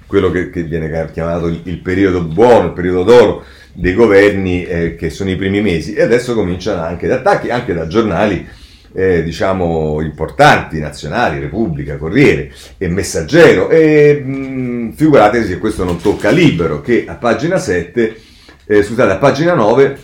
quello che, che, viene chiamato il, il, periodo buono, il periodo d'oro dei governi eh, che sono i primi mesi e adesso cominciano anche da attacchi anche da giornali eh, diciamo importanti nazionali, Repubblica, Corriere e Messaggero e mh, figuratevi se questo non tocca Libero che a pagina 7 eh, scusate, a pagina 9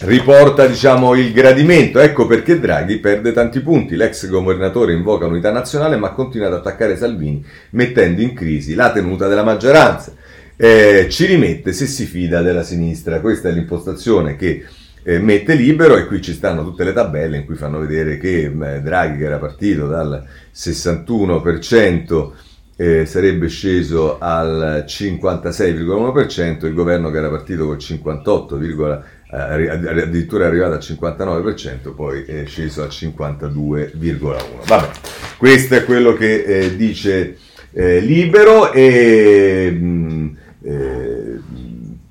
riporta diciamo, il gradimento. Ecco perché Draghi perde tanti punti. L'ex governatore invoca unità nazionale ma continua ad attaccare Salvini mettendo in crisi la tenuta della maggioranza. Eh, ci rimette se si fida della sinistra. Questa è l'impostazione che eh, mette libero e qui ci stanno tutte le tabelle in cui fanno vedere che eh, Draghi che era partito dal 61% eh, sarebbe sceso al 56,1%, il governo che era partito col 58, eh, addirittura è arrivato al 59%, poi è sceso al 52,1%. Vabbè, questo è quello che eh, dice eh, Libero e mh, mm, eh,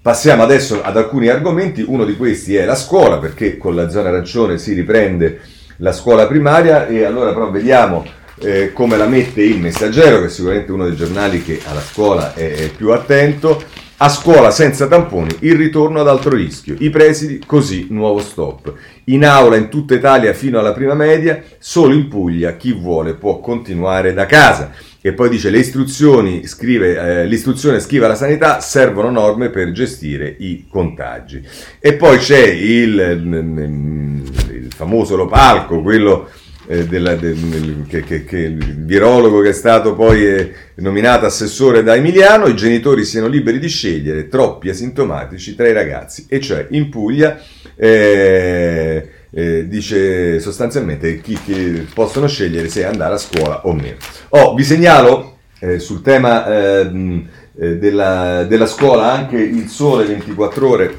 passiamo adesso ad alcuni argomenti, uno di questi è la scuola, perché con la zona arancione si riprende la scuola primaria e allora però vediamo eh, come la mette il Messaggero, che è sicuramente uno dei giornali che alla scuola è, è più attento. A scuola senza tamponi, il ritorno ad altro rischio. I presidi, così, nuovo stop. In aula in tutta Italia fino alla prima media, solo in Puglia chi vuole può continuare da casa. E poi dice le istruzioni, scrive, eh, l'istruzione scrive alla sanità, servono norme per gestire i contagi. E poi c'è il, mm, mm, il famoso Lopalco, quello eh, della, del, che, che, che, il virologo che è stato poi eh, nominato assessore da Emiliano, i genitori siano liberi di scegliere troppi asintomatici tra i ragazzi, e cioè in Puglia eh, eh dice sostanzialmente chi, chi, possono scegliere se andare a scuola o meno. Oh, vi segnalo sul tema della, della scuola anche il sole 24 ore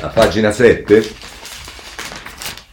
a pagina 7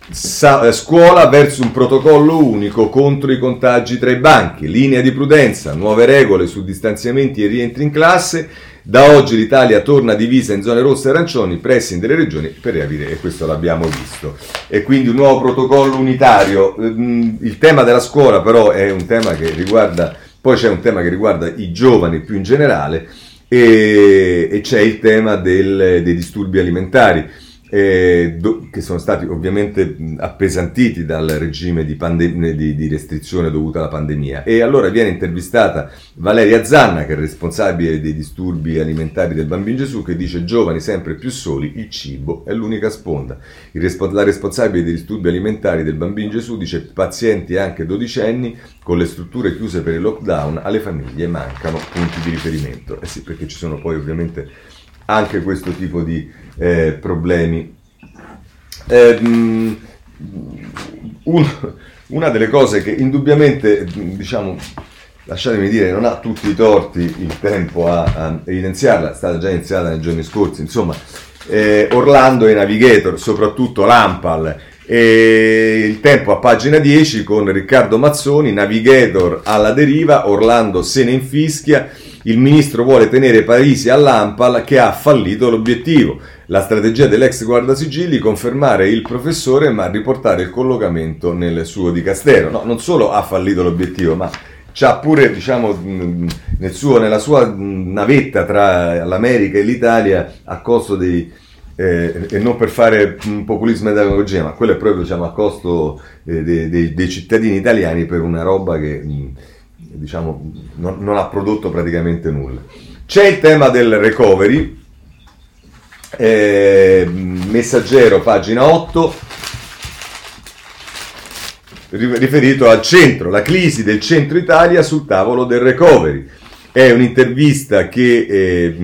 Sa- eh, scuola verso un protocollo unico contro i contagi tra i banchi, linea di prudenza, nuove regole su distanziamenti e rientri in classe. Da oggi l'Italia torna divisa in zone rosse e arancioni, pressing delle regioni per riavere, e questo l'abbiamo visto. E quindi un nuovo protocollo unitario. Ehm, il tema della scuola però è un tema che riguarda, poi c'è un tema che riguarda i giovani più in generale e, e c'è il tema del, dei disturbi alimentari eh, do, che sono stati ovviamente appesantiti dal regime di, pandem- di, di, restrizione dovuta alla pandemia. E allora viene intervistata Valeria Zanna, che è responsabile dei disturbi alimentari del Bambino Gesù, che dice giovani sempre più soli, il cibo è l'unica sponda. Respo- la responsabile dei disturbi alimentari del Bambino Gesù dice pazienti anche dodicenni con le strutture chiuse per il lockdown, alle famiglie mancano punti di riferimento. Eh sì, perché ci sono poi ovviamente anche questo tipo di eh, problemi. Eh, un, una delle cose che indubbiamente, diciamo, lasciatemi dire, non ha tutti i torti il tempo a, a evidenziarla, è stata già iniziata nei giorni scorsi, insomma, eh, Orlando e Navigator, soprattutto l'Ampal, e il tempo a pagina 10 con Riccardo Mazzoni, Navigator alla deriva, Orlando se ne infischia, il ministro vuole tenere Parisi all'Ampal che ha fallito l'obiettivo. La strategia dell'ex guardasigilli confermare il professore ma riportare il collocamento nel suo dicastero. No, non solo ha fallito l'obiettivo, ma c'ha pure, diciamo, nel suo, nella sua navetta tra l'America e l'Italia a costo dei, eh, e non per fare un populismo e demagogia, ma quello è proprio diciamo, a costo eh, dei, dei, dei, cittadini italiani per una roba che diciamo, non, non, ha prodotto praticamente nulla. C'è il tema del recovery, eh, messaggero, pagina 8, riferito al centro, la crisi del centro Italia sul tavolo del recovery. È un'intervista che eh,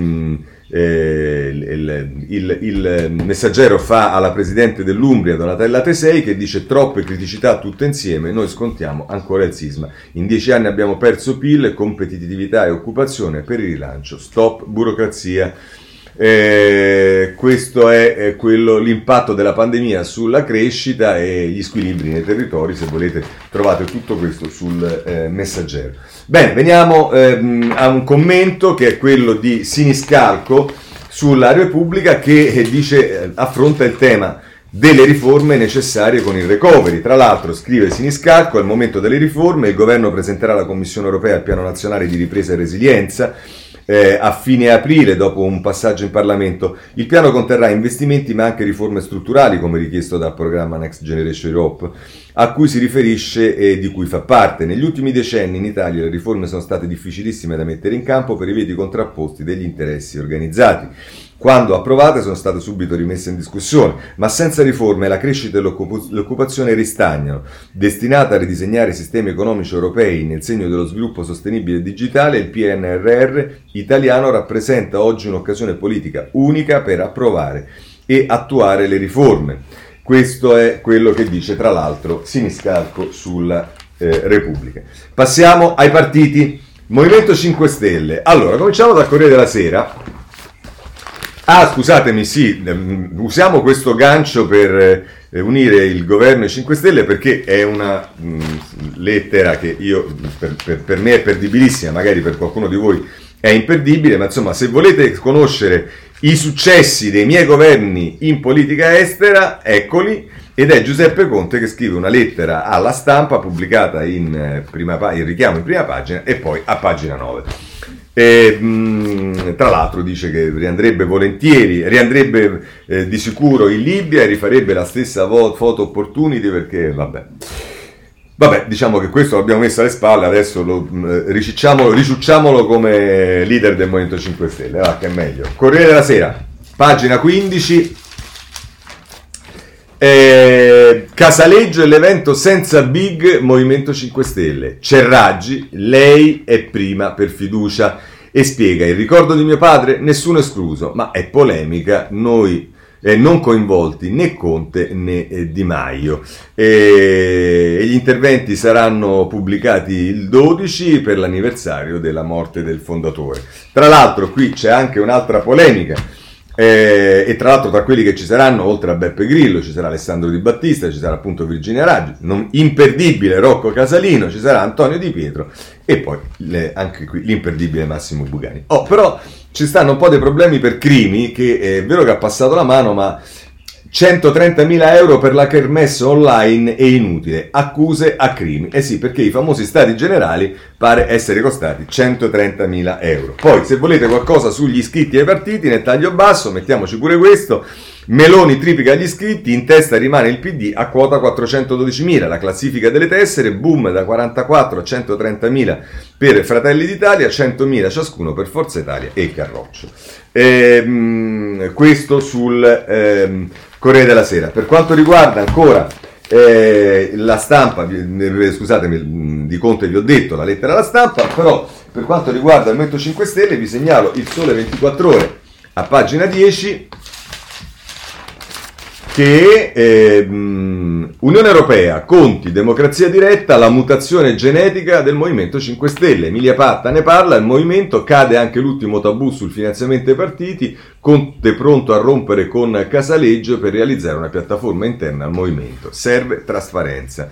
eh, il, il, il, messaggero fa alla presidente dell'Umbria, Donatella Tesei, che dice troppe criticità tutte insieme, noi scontiamo ancora il sisma. In dieci anni abbiamo perso PIL, competitività e occupazione per il rilancio, stop burocrazia. Eh, questo è, quello, l'impatto della pandemia sulla crescita e gli squilibri nei territori. Se volete, trovate tutto questo sul eh, messaggero. Bene, veniamo ehm, a un commento che è quello di Siniscalco sulla Repubblica che eh, dice, eh, affronta il tema delle riforme necessarie con il recovery. Tra l'altro, scrive Siniscalco, al momento delle riforme il governo presenterà alla Commissione europea il piano nazionale di ripresa e resilienza eh, a fine aprile, dopo un passaggio in Parlamento. Il piano conterrà investimenti ma anche riforme strutturali, come richiesto dal programma Next Generation Europe, a cui si riferisce e di cui fa parte. Negli ultimi decenni in Italia le riforme sono state difficilissime da mettere in campo per i veti contrapposti degli interessi organizzati. Quando approvate sono state subito rimesse in discussione, ma senza riforme la crescita e l'occupazione ristagnano. Destinata a ridisegnare i sistemi economici europei nel segno dello sviluppo sostenibile e digitale, il PNRR italiano rappresenta oggi un'occasione politica unica per approvare e attuare le riforme. Questo è quello che dice tra l'altro Siniscalco sulla eh, Repubblica. Passiamo ai partiti. Movimento 5 Stelle. Allora, cominciamo dal Corriere della Sera Ah, scusatemi, sì, ehm, usiamo questo gancio per eh, unire il governo e i 5 Stelle perché è una mh, mm, lettera che io, per, per, per, me è perdibilissima, magari per qualcuno di voi è imperdibile, ma insomma se volete conoscere i successi dei miei governi in politica estera, eccoli, ed è Giuseppe Conte che scrive una lettera alla stampa pubblicata in, eh, prima, in richiamo in prima pagina e poi a pagina 9. E, mh, tra l'altro dice che riandrebbe volentieri, riandrebbe eh, di sicuro in Libia e rifarebbe la stessa vo- foto opportunity perché vabbè. Vabbè, diciamo che questo l'abbiamo messo alle spalle, adesso lo, ricicciamolo, riciucciamolo come leader del Movimento 5 Stelle, va che è meglio. Corriere della Sera, pagina 15, eh, Casaleggio è l'evento senza big Movimento 5 Stelle. Cerraggi, lei è prima per fiducia e spiega il ricordo di mio padre, nessuno escluso, ma è polemica, noi eh, non coinvolti né Conte né eh, Di Maio. E, e gli interventi saranno pubblicati il 12 per l'anniversario della morte del fondatore. Tra l'altro qui c'è anche un'altra polemica eh, e tra l'altro tra quelli che ci saranno, oltre a Beppe Grillo, ci sarà Alessandro Di Battista, ci sarà appunto Virginia Raggi, non, imperdibile Rocco Casalino, ci sarà Antonio Di Pietro e poi le, anche qui l'imperdibile Massimo Bugani. Oh, però ci stanno un po' dei problemi per Crimi, che è vero che ha passato la mano, ma 130.000 euro per la kermesse online è inutile. Accuse a crimi. Eh sì, perché i famosi stati generali pare essere costati 130.000 euro. Poi, se volete qualcosa sugli iscritti ai partiti, nel taglio basso, mettiamoci pure questo. Meloni triplica gli iscritti, in testa rimane il PD a quota 412.000. La classifica delle tessere, boom da 44 a 130.000 per Fratelli d'Italia, 100.000 ciascuno per Forza Italia e Carroccio. Ehm, questo sul ehm, Corriere della Sera. Per quanto riguarda ancora eh, la stampa, scusatemi, di Conte vi ho detto la lettera alla stampa, però per quanto riguarda il Movimento 5 Stelle vi segnalo il Sole 24 Ore a pagina 10 che eh, Unione Europea, Conti, democrazia diretta, la mutazione genetica del Movimento 5 Stelle. Emilia Patta ne parla, il movimento cade anche l'ultimo tabù sul finanziamento ai partiti, Conte pronto a rompere con Casaleggio per realizzare una piattaforma interna al movimento. Serve trasparenza.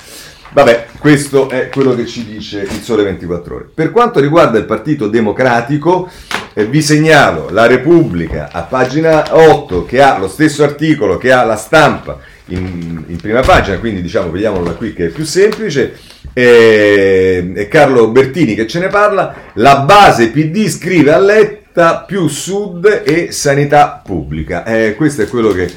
Vabbè, questo è quello che ci dice il Sole 24 Ore. Per quanto riguarda il Partito Democratico, eh, vi segnalo la Repubblica a pagina 8 che ha lo stesso articolo che ha la stampa in, in prima pagina, quindi diciamo vediamolo da qui che è più semplice. E, e Carlo Bertini che ce ne parla. La base PD scrive a Letta più sud e sanità pubblica. Eh, questo è quello che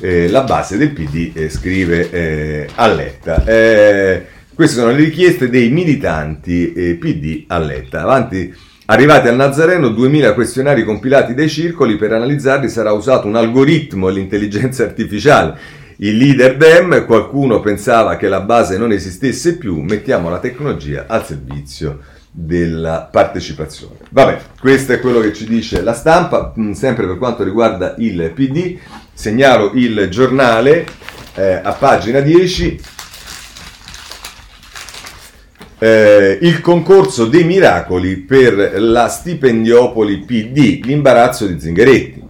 eh, la base del PD eh, scrive eh, a Letta. Eh, queste sono le richieste dei militanti eh, PD a. Avanti Arrivati al Nazareno, 2000 questionari compilati dai circoli, per analizzarli sarà usato un algoritmo e l'intelligenza artificiale. Il leader Dem, qualcuno pensava che la base non esistesse più, mettiamo la tecnologia al servizio della partecipazione. Vabbè, questo è quello che ci dice la stampa, mm, sempre per quanto riguarda il PD, segnalo il giornale eh, a pagina 10 eh, il concorso dei miracoli per la stipendiopoli PD, l'imbarazzo di Zingaretti.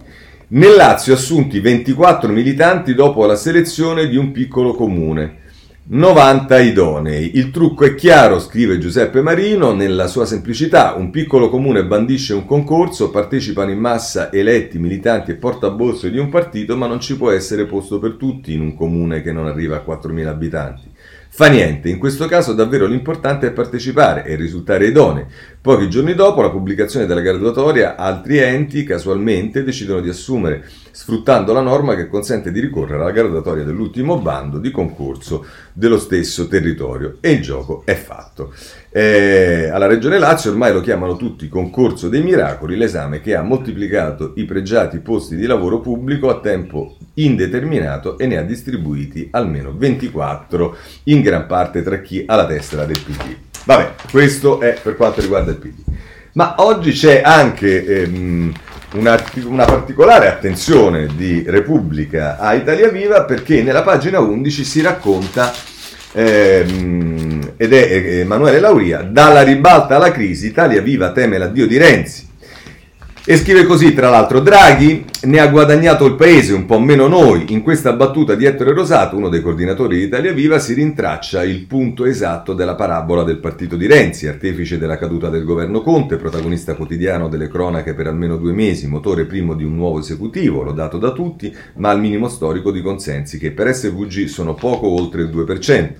Nel Lazio assunti 24 militanti dopo la selezione di un piccolo comune. 90 idonei. Il trucco è chiaro, scrive Giuseppe Marino, nella sua semplicità. Un piccolo comune bandisce un concorso, partecipano in massa eletti, militanti e portaborse di un partito, ma non ci può essere posto per tutti in un comune che non arriva a 4.000 abitanti. Fa niente, in questo caso davvero l'importante è partecipare e risultare idonei. Pochi giorni dopo la pubblicazione della graduatoria, altri enti casualmente decidono di assumere, sfruttando la norma che consente di ricorrere alla graduatoria dell'ultimo bando di concorso dello stesso territorio. E il gioco è fatto. Eh, alla Regione Lazio ormai lo chiamano tutti concorso dei miracoli, l'esame che ha moltiplicato i pregiati posti di lavoro pubblico a tempo indeterminato e ne ha distribuiti almeno 24, in gran parte tra chi ha la tessera del PD. Vabbè, questo è per quanto riguarda il PD. Ma oggi c'è anche ehm, una, una, particolare attenzione di Repubblica a Italia Viva perché nella pagina 11 si racconta, ehm, ed è Emanuele Lauria, dalla ribalta alla crisi, Italia Viva teme l'addio di Renzi. E scrive così, tra l'altro, Draghi ne ha guadagnato il paese, un po' meno noi. In questa battuta di Ettore Rosato, uno dei coordinatori di Italia Viva, si rintraccia il punto esatto della parabola del partito di Renzi, artefice della caduta del governo Conte, protagonista quotidiano delle cronache per almeno due mesi, motore primo di un nuovo esecutivo, lodato da tutti, ma al minimo storico di consensi che per SVG sono poco oltre il 2%.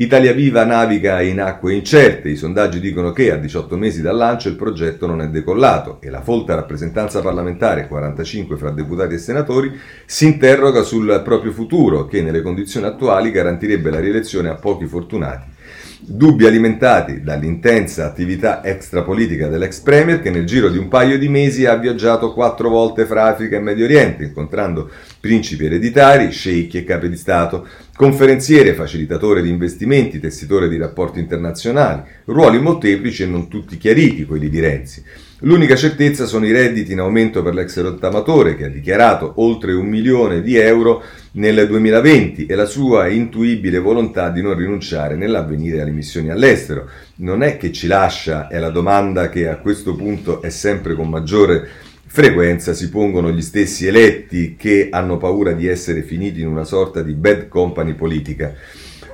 Italia Viva naviga in acque incerte, i sondaggi dicono che a 18 mesi dal lancio il progetto non è decollato e la folta rappresentanza parlamentare, 45 fra deputati e senatori, si interroga sul proprio futuro che nelle condizioni attuali garantirebbe la rielezione a pochi fortunati Dubbi alimentati dall'intensa attività extrapolitica dell'ex premier che nel giro di un paio di mesi ha viaggiato quattro volte fra Africa e Medio Oriente, incontrando principi ereditari, sceicchi e capi di Stato, conferenziere, facilitatore di investimenti, tessitore di rapporti internazionali, ruoli molteplici e non tutti chiariti, quelli di Renzi. L'unica certezza sono i redditi in aumento per l'ex rottamatore che ha dichiarato oltre un milione di euro nel 2020 e la sua intuibile volontà di non rinunciare nell'avvenire alle missioni all'estero. Non è che ci lascia, è la domanda che a questo punto è sempre con maggiore frequenza si pongono gli stessi eletti che hanno paura di essere finiti in una sorta di bad company politica.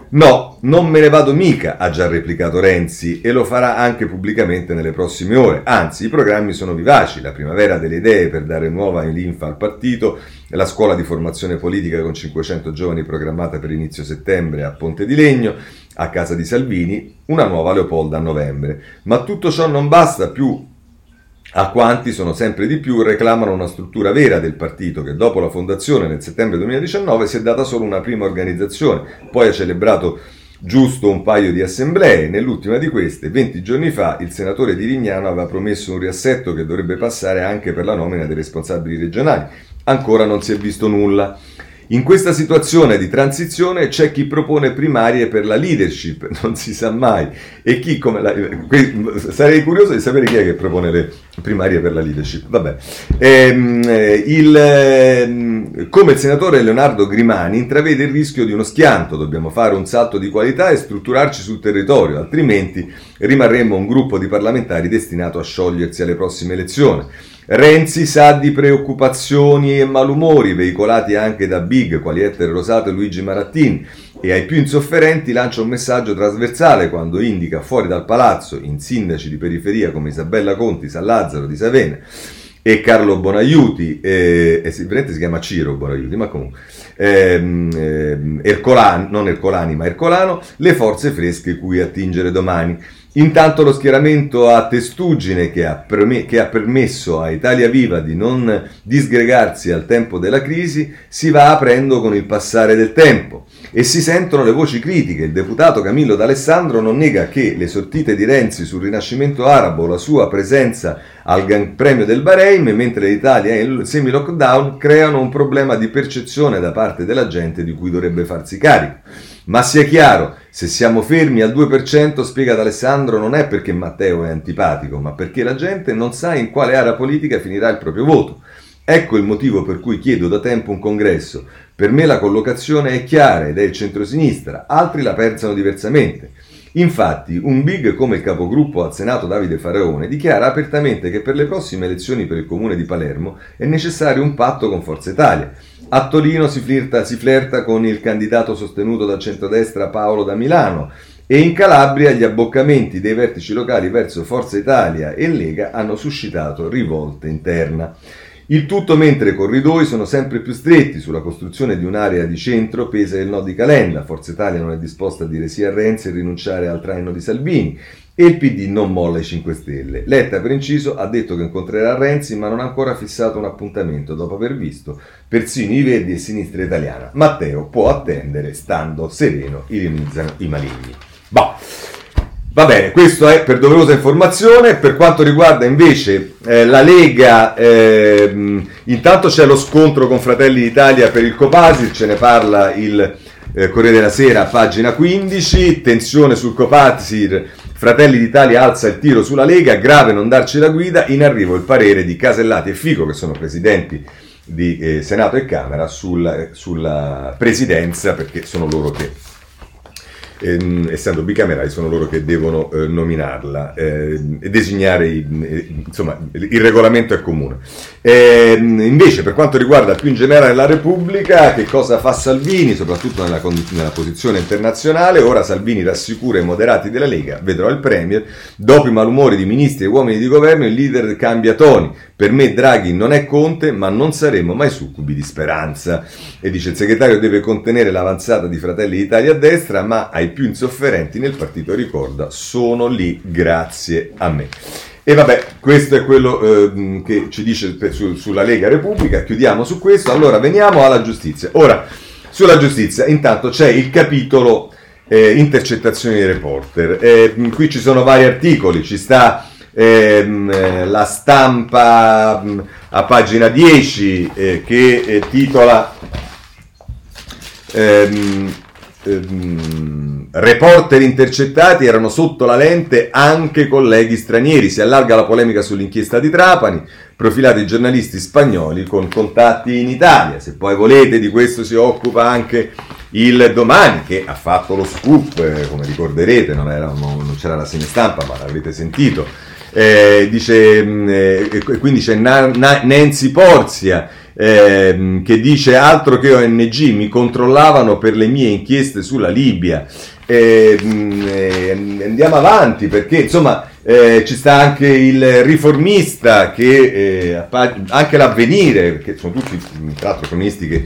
No, non me ne vado mica, ha già replicato Renzi e lo farà anche pubblicamente nelle prossime ore. Anzi, i programmi sono vivaci, la primavera delle idee per dare nuova linfa al partito, la scuola di formazione politica con 500 giovani programmata per inizio settembre a Ponte di Legno, a casa di Salvini, una nuova Leopolda a novembre. Ma tutto ciò non basta più a quanti sono sempre di più reclamano una struttura vera del partito che dopo la fondazione nel settembre 2019 si è data solo una prima organizzazione, poi ha celebrato giusto un paio di assemblee. Nell'ultima di queste, 20 giorni fa, il senatore di Rignano aveva promesso un riassetto che dovrebbe passare anche per la nomina dei responsabili regionali. Ancora non si è visto nulla. In questa situazione di transizione c'è chi propone primarie per la leadership, <laughs> non si sa mai, e chi come la... Sarei curioso di sapere chi è che propone le primarie per la leadership. Vabbè. Ehm, il, ehm, come il senatore Leonardo Grimani intravede il rischio di uno schianto, dobbiamo fare un salto di qualità e strutturarci sul territorio, altrimenti rimarremmo un gruppo di parlamentari destinato a sciogliersi alle prossime elezioni. Renzi sa di preoccupazioni e malumori veicolati anche da Big, quali Etter Rosato e Luigi Marattin, e ai più insofferenti lancia un messaggio trasversale quando indica fuori dal palazzo, in sindaci di periferia come Isabella Conti, San Lazzaro di Savena e Carlo Bonaiuti, eh, e si chiama Ciro Bonaiuti, ma comunque, ehm, ehm, Ercolani, non Ercolani ma Ercolano, le forze fresche cui attingere domani. Intanto lo schieramento a testuggine che ha, perme- che ha, permesso a Italia Viva di non disgregarsi al tempo della crisi si va aprendo con il passare del tempo e si sentono le voci critiche. Il deputato Camillo D'Alessandro non nega che le sortite di Renzi sul rinascimento arabo, la sua presenza al Gran Premio del Bahrain, mentre l'Italia è in semi-lockdown, creano un problema di percezione da parte della gente di cui dovrebbe farsi carico. Ma sia chiaro, se siamo fermi al 2%, spiega Alessandro, non è perché Matteo è antipatico, ma perché la gente non sa in quale area politica finirà il proprio voto. Ecco il motivo per cui chiedo da tempo un congresso. Per me la collocazione è chiara ed è il centrosinistra, altri la pensano diversamente. Infatti, un big come il capogruppo al Senato Davide Faraone dichiara apertamente che per le prossime elezioni per il comune di Palermo è necessario un patto con Forza Italia. A Torino si flirta, si flirta con il candidato sostenuto dal centrodestra Paolo da Milano e in Calabria gli abboccamenti dei vertici locali verso Forza Italia e Lega hanno suscitato rivolte interna. Il tutto mentre i corridoi sono sempre più stretti sulla costruzione di un'area di centro pesa il no di Calenda. Forza Italia non è disposta a dire sì a Renzi e rinunciare al traino di Salvini e il PD non molla i 5 Stelle. Letta, per inciso, ha detto che incontrerà Renzi ma non ha ancora fissato un appuntamento dopo aver visto persino i Verdi e Sinistra Italiana. Matteo può attendere stando sereno, ironizzano i maligni. Bah. Va bene, questo è per doverosa informazione. Per quanto riguarda invece eh, la Lega, eh, intanto c'è lo scontro con Fratelli d'Italia per il Copasir, ce ne parla il eh, Corriere della Sera, pagina 15, tensione sul Copasir, Fratelli d'Italia alza il tiro sulla Lega, grave non darci la guida, in arrivo il parere di Casellati e Fico, che sono presidenti di eh, Senato e Camera, sul, sulla presidenza, perché sono loro che ehm, essendo bicamerali sono loro che devono eh, nominarla eh, e designare, i, eh, insomma, il regolamento è comune. Eh, invece per quanto riguarda più in generale la Repubblica, che cosa fa Salvini, soprattutto nella, nella posizione internazionale? Ora Salvini rassicura i moderati della Lega, vedrò il Premier, dopo i malumori di ministri e uomini di governo il leader cambia toni, per me Draghi non è Conte, ma non saremo mai succubi di speranza. E dice il segretario deve contenere l'avanzata di Fratelli d'Italia a destra, ma ai più insofferenti nel partito ricorda sono lì grazie a me. E vabbè, questo è quello eh, che ci dice su, sulla Lega Repubblica, chiudiamo su questo, allora veniamo alla giustizia. Ora, sulla giustizia, intanto c'è il capitolo eh, intercettazioni dei reporter, eh, qui ci sono vari articoli, ci sta ehm, la stampa a pagina 10 eh, che eh, titola ehm, ehm, reporter intercettati erano sotto la lente anche colleghi stranieri. Si allarga la polemica sull'inchiesta di Trapani, profilati giornalisti spagnoli con contatti in Italia. Se poi volete, di questo si occupa anche il domani, che ha fatto lo scoop, eh, come ricorderete, non, era, non c'era la stampa, ma l'avete sentito eh, dice, mm, eh, quindi c'è Na- Na- Nancy Porzia eh, che dice altro che ONG mi controllavano per le mie inchieste sulla Libia. Eh, andiamo avanti perché insomma eh, ci sta anche il riformista che eh, anche l'avvenire che sono tutti tra l'altro cronisti che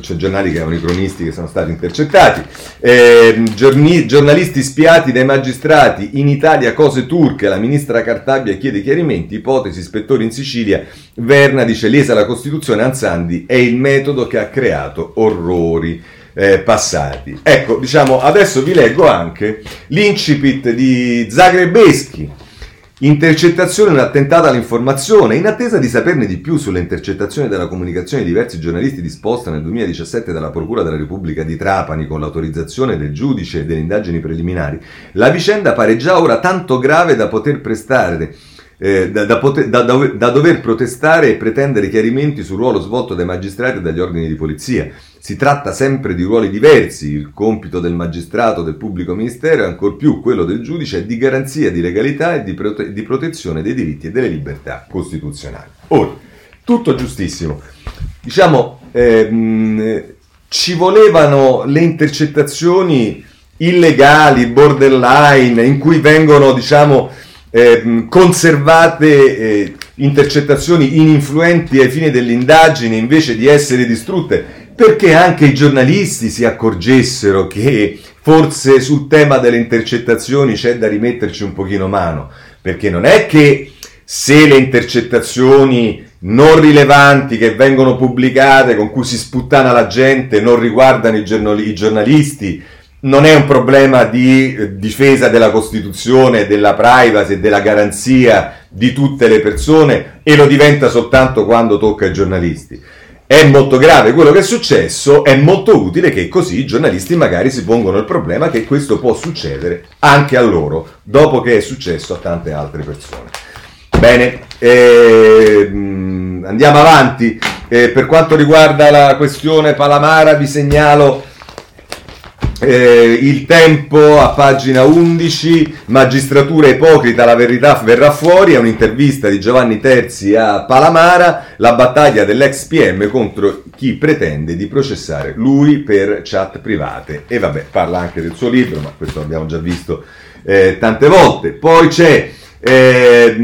c'è giornali che avevano i cronisti che sono stati intercettati, eh, giorni, giornalisti spiati dai magistrati, in Italia cose turche, la ministra Cartabia chiede chiarimenti, ipotesi, ispettori in Sicilia, Verna dice lesa la Costituzione, Anzandi è il metodo che ha creato orrori. Eh, passati. Ecco, diciamo, adesso vi leggo anche l'incipit di Zagrebeschi, Intercettazione un attentato all'informazione. In attesa di saperne di più sulle intercettazioni della comunicazione di diversi giornalisti disposta nel 2017 dalla Procura della Repubblica di Trapani con l'autorizzazione del giudice e delle indagini preliminari, la vicenda pare già ora tanto grave da poter prestare eh, da, da, poter, da, da, dover protestare e pretendere chiarimenti sul ruolo svolto dai magistrati e dagli ordini di polizia. Si tratta sempre di ruoli diversi, il compito del magistrato, del pubblico ministero e ancor più quello del giudice è di garanzia di legalità e di, prote- di protezione dei diritti e delle libertà costituzionali. Ora, tutto giustissimo. Diciamo, ehm, ci volevano le intercettazioni illegali, borderline, in cui vengono, diciamo, eh, conservate eh, intercettazioni ininfluenti ai fini delle indagini invece di essere distrutte, perché anche i giornalisti si accorgessero che forse sul tema delle intercettazioni c'è da rimetterci un pochino mano, perché non è che se le intercettazioni non rilevanti che vengono pubblicate, con cui si sputtana la gente, non riguardano i, giornalisti, non è un problema di eh, difesa della Costituzione, della privacy della garanzia di tutte le persone e lo diventa soltanto quando tocca ai giornalisti. È molto grave quello che è successo, è molto utile che così i giornalisti magari si pongono il problema che questo può succedere anche a loro, dopo che è successo a tante altre persone. Bene, eh, andiamo avanti. Eh, per quanto riguarda la questione Palamara vi segnalo eh, il tempo a pagina 11, magistratura ipocrita, la verità verrà fuori, è un'intervista di Giovanni Terzi a Palamara, la battaglia dell'ex PM contro chi pretende di processare lui per chat private. E vabbè, parla anche del suo libro, ma questo l'abbiamo già visto eh, tante volte. Poi c'è... Eh,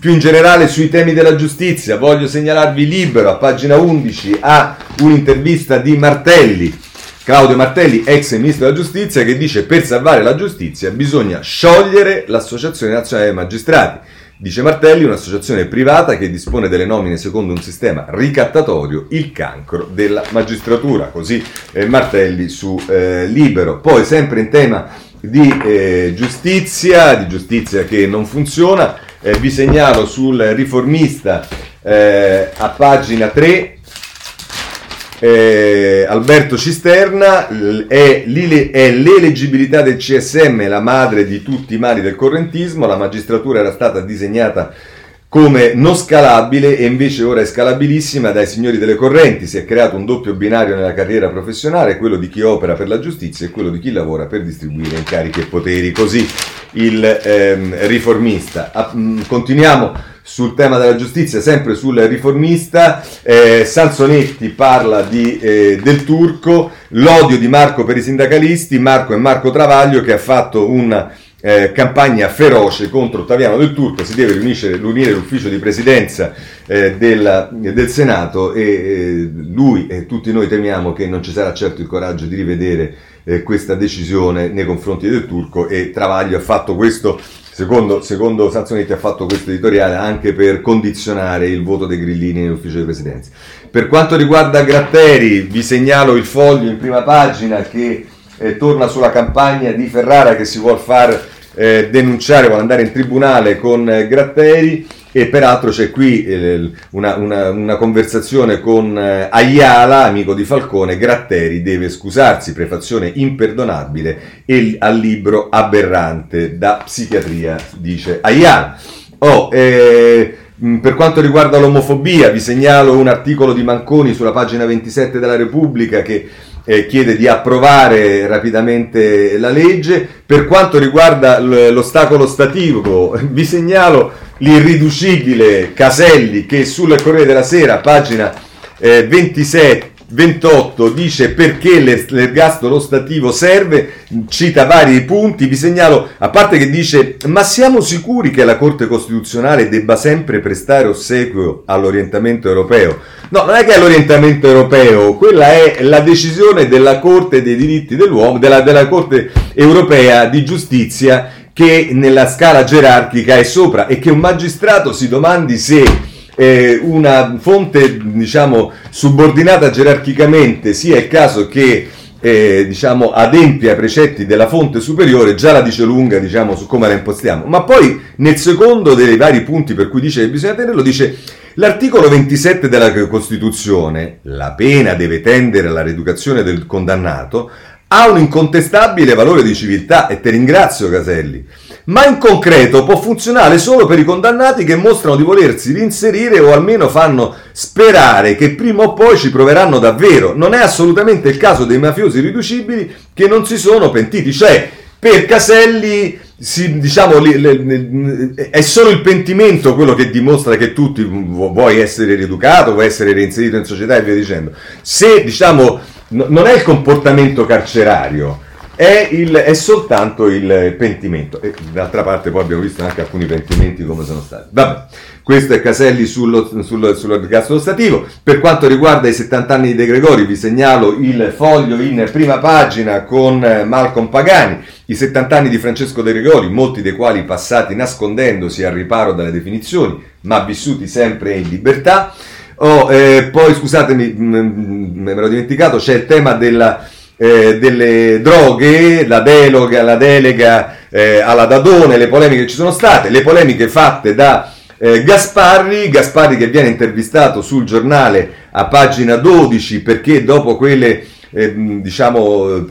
più in generale sui temi della giustizia, voglio segnalarvi libero a pagina 11 a un'intervista di Martelli Claudio Martelli, ex ministro della giustizia, che dice per salvare la giustizia bisogna sciogliere l'Associazione Nazionale dei Magistrati. Dice Martelli, un'associazione privata che dispone delle nomine secondo un sistema ricattatorio, il cancro della magistratura. Così eh, Martelli su eh, Libero. Poi sempre in tema di eh, giustizia, di giustizia che non funziona, eh, vi segnalo sul riformista eh, a pagina 3 eh, Alberto Cisterna è, l'eleggibilità del CSM la madre di tutti i mali del correntismo, la magistratura era stata disegnata come non scalabile e invece ora è scalabilissima dai signori delle correnti. Si è creato un doppio binario nella carriera professionale, quello di chi opera per la giustizia e quello di chi lavora per distribuire incarichi e poteri. Così il ehm, riformista. Ah, mh, mm, continuiamo sul tema della giustizia, sempre sul riformista, eh, Sansonetti parla di, eh, del turco, l'odio di Marco per i sindacalisti, Marco è Marco Travaglio che ha fatto un eh, campagna feroce contro Ottaviano del Turco, si deve riunire, riunire l'ufficio di presidenza eh, della, del Senato e eh, lui e tutti noi temiamo che non ci sarà certo il coraggio di rivedere eh, questa decisione nei confronti del Turco e Travaglio ha fatto questo Secondo, secondo Sanzonetti ha fatto questo editoriale anche per condizionare il voto dei grillini nell'ufficio di presidenza. Per quanto riguarda Gratteri, vi segnalo il foglio in prima pagina che eh, torna sulla campagna di Ferrara che si vuole far eh, denunciare, vuole andare in tribunale con eh, Gratteri e peraltro c'è qui eh, una, una, una, conversazione con eh, Ayala, amico di Falcone, Gratteri deve scusarsi, prefazione imperdonabile e al libro aberrante da psichiatria, dice Ayala. Oh, eh, per quanto riguarda l'omofobia, vi segnalo un articolo di Manconi sulla pagina 27 della Repubblica che eh, chiede di approvare rapidamente la legge. Per quanto riguarda l'ostacolo stativo, <laughs> vi segnalo l'irriducibile Caselli che sul Corriere della Sera, pagina eh, 27, 28 dice perché l'ergastolo stativo serve, cita vari punti, vi segnalo, a parte che dice ma siamo sicuri che la Corte Costituzionale debba sempre prestare ossequio all'orientamento europeo? No, non è che è l'orientamento europeo, quella è la decisione della Corte dei diritti dell'uomo, della, della Corte Europea di Giustizia che nella scala gerarchica è sopra e che un magistrato si domandi se eh, una fonte diciamo subordinata gerarchicamente sia il caso che eh, diciamo adempia ai precetti della fonte superiore già la dice lunga diciamo su come la impostiamo. Ma poi nel secondo dei vari punti per cui dice che bisogna tenerlo dice L'articolo 27 della Costituzione, la pena deve tendere alla rieducazione del condannato, ha un incontestabile valore di civiltà e te ringrazio Caselli, ma in concreto può funzionare solo per i condannati che mostrano di volersi reinserire o almeno fanno sperare che prima o poi ci proveranno davvero. Non è assolutamente il caso dei mafiosi riducibili che non si sono pentiti, cioè per Caselli si, diciamo, li, li, è solo il pentimento quello che dimostra che tu vuoi essere rieducato, vuoi essere reinserito in società e via dicendo. Se diciamo no, non è il comportamento carcerario, è, il, è, soltanto il pentimento. E d'altra parte poi abbiamo visto anche alcuni pentimenti come sono stati. Vabbè, questo è Caselli sullo, sullo, sull'ergastolo stativo. Per quanto riguarda i 70 anni di De Gregori, vi segnalo il foglio in prima pagina con Malcolm Pagani. I 70 anni di Francesco De Gregori, molti dei quali passati nascondendosi al riparo dalle definizioni, ma vissuti sempre in libertà. Oh, eh, poi scusatemi, mm, mm, me l'ho dimenticato, c'è il tema della, eh, delle droghe, la delega, la delega eh, alla Dadone, le polemiche che ci sono state, le polemiche fatte da eh, Gasparri, Gasparri che viene intervistato sul giornale a pagina 12 perché dopo quelle eh, diciamo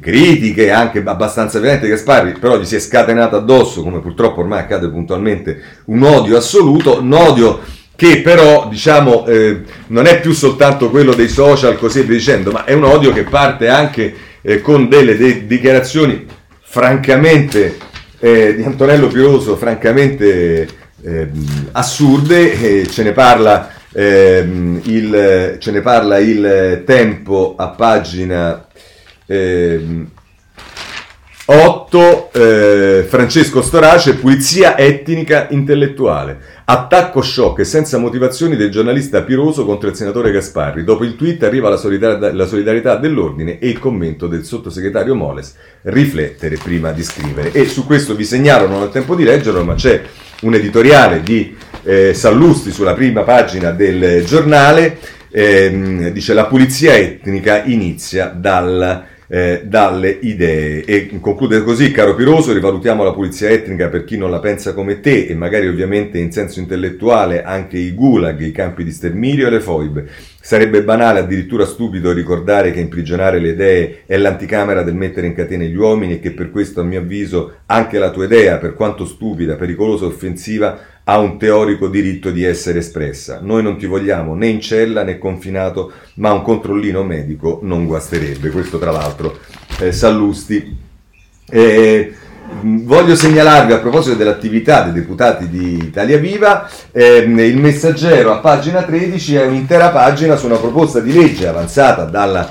critiche anche abbastanza violente Gasparri però gli si è scatenato addosso come purtroppo ormai accade puntualmente un odio assoluto un odio che però diciamo eh, non è più soltanto quello dei social così via dicendo, ma è un odio che parte anche eh, con delle de- dichiarazioni francamente eh, di Antonello Piroso, francamente ehm, assurde, ce ne parla ehm, il, ce ne parla il tempo a pagina 8, ehm, eh, Francesco Storace, pulizia etnica intellettuale. Attacco shock e senza motivazioni del giornalista Piroso contro il senatore Gasparri. Dopo il tweet arriva la solidarietà, la solidarietà dell'ordine e il commento del sottosegretario Moles. Riflettere prima di scrivere. E su questo vi segnalo, non ho tempo di leggerlo, ma c'è un editoriale di eh, Sallusti sulla prima pagina del giornale. Eh, dice la pulizia etnica inizia dal eh, dalle idee. E conclude così, caro Piroso, rivalutiamo la pulizia etnica per chi non la pensa come te e magari ovviamente in senso intellettuale anche i gulag, i campi di sterminio e le foibe. Sarebbe banale, addirittura stupido, ricordare che imprigionare le idee è l'anticamera del mettere in catene gli uomini e che per questo, a mio avviso, anche la tua idea, per quanto stupida, pericolosa offensiva, ha un teorico diritto di essere espressa. Noi non ti vogliamo né in cella né confinato, ma un controllino medico non guasterebbe. Questo tra l'altro eh, Sallusti. Eh, voglio segnalarvi a proposito dell'attività dei deputati di Italia Viva, ehm, il messaggero a pagina 13 è un'intera pagina su una proposta di legge avanzata dalla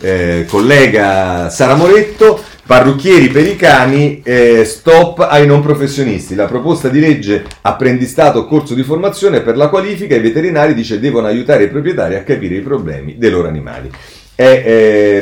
eh, collega Sara Moretto Parrucchieri per i cani, eh, stop ai non professionisti. La proposta di legge apprendistato corso di formazione per la qualifica, i veterinari dice devono aiutare i proprietari a capire i problemi dei loro animali. È, è,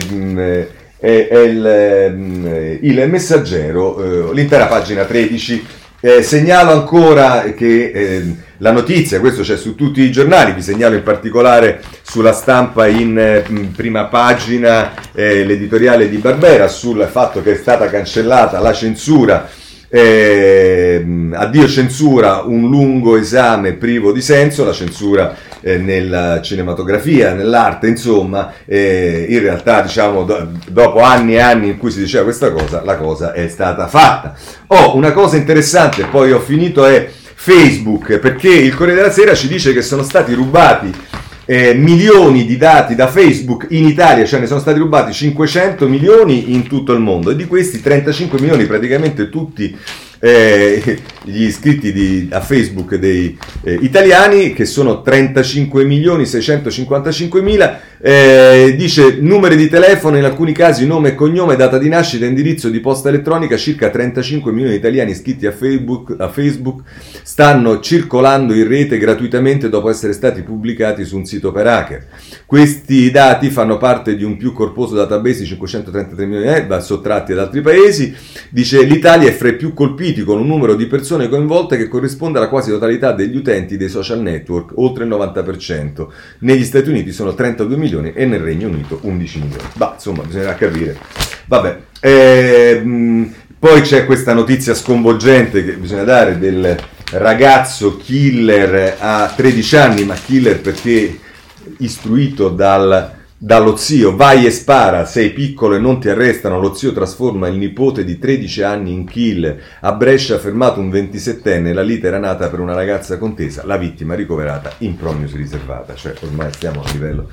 è, è il, il, messaggero, eh, l'intera pagina 13. Eh, segnalo ancora che eh, la notizia, questo c'è su tutti i giornali, vi segnalo in particolare sulla stampa in, eh, in prima pagina eh, l'editoriale di Barbera sul fatto che è stata cancellata la censura eh, addio censura, un lungo esame privo di senso, la censura eh, nella cinematografia, nell'arte, insomma, eh, in realtà diciamo do, dopo anni e anni in cui si diceva questa cosa, la cosa è stata fatta. Oh, una cosa interessante, poi ho finito, è Facebook, perché il Corriere della Sera ci dice che sono stati rubati eh, milioni di dati da Facebook in Italia, cioè ne sono stati rubati 500 milioni in tutto il mondo e di questi 35 milioni praticamente tutti eh, gli iscritti di, a Facebook dei eh, italiani, che sono 35 milioni 655 mila, eh, dice numeri di telefono, in alcuni casi nome e cognome, data di nascita, indirizzo di posta elettronica, circa 35 milioni di italiani iscritti a Facebook, a Facebook stanno circolando in rete gratuitamente dopo essere stati pubblicati su un sito per hacker. Questi dati fanno parte di un più corposo database di 533 milioni di euro sottratti ad altri paesi, dice l'Italia è fra i più colpiti colpiti con un numero di persone coinvolte che corrisponde alla quasi totalità degli utenti dei social network, oltre il 90%. Negli Stati Uniti sono 32 milioni e nel Regno Unito 11 milioni. Ma insomma, bisognerà capire. Vabbè. Ehm, poi c'è questa notizia sconvolgente che bisogna dare del ragazzo killer a 13 anni, ma killer perché istruito dal dallo zio, vai e spara, sei piccolo e non ti arrestano, lo zio trasforma il nipote di 13 anni in kill. A Brescia ha fermato un 27enne, la lite era nata per una ragazza contesa, la vittima ricoverata in prognosi riservata, cioè ormai stiamo a livello...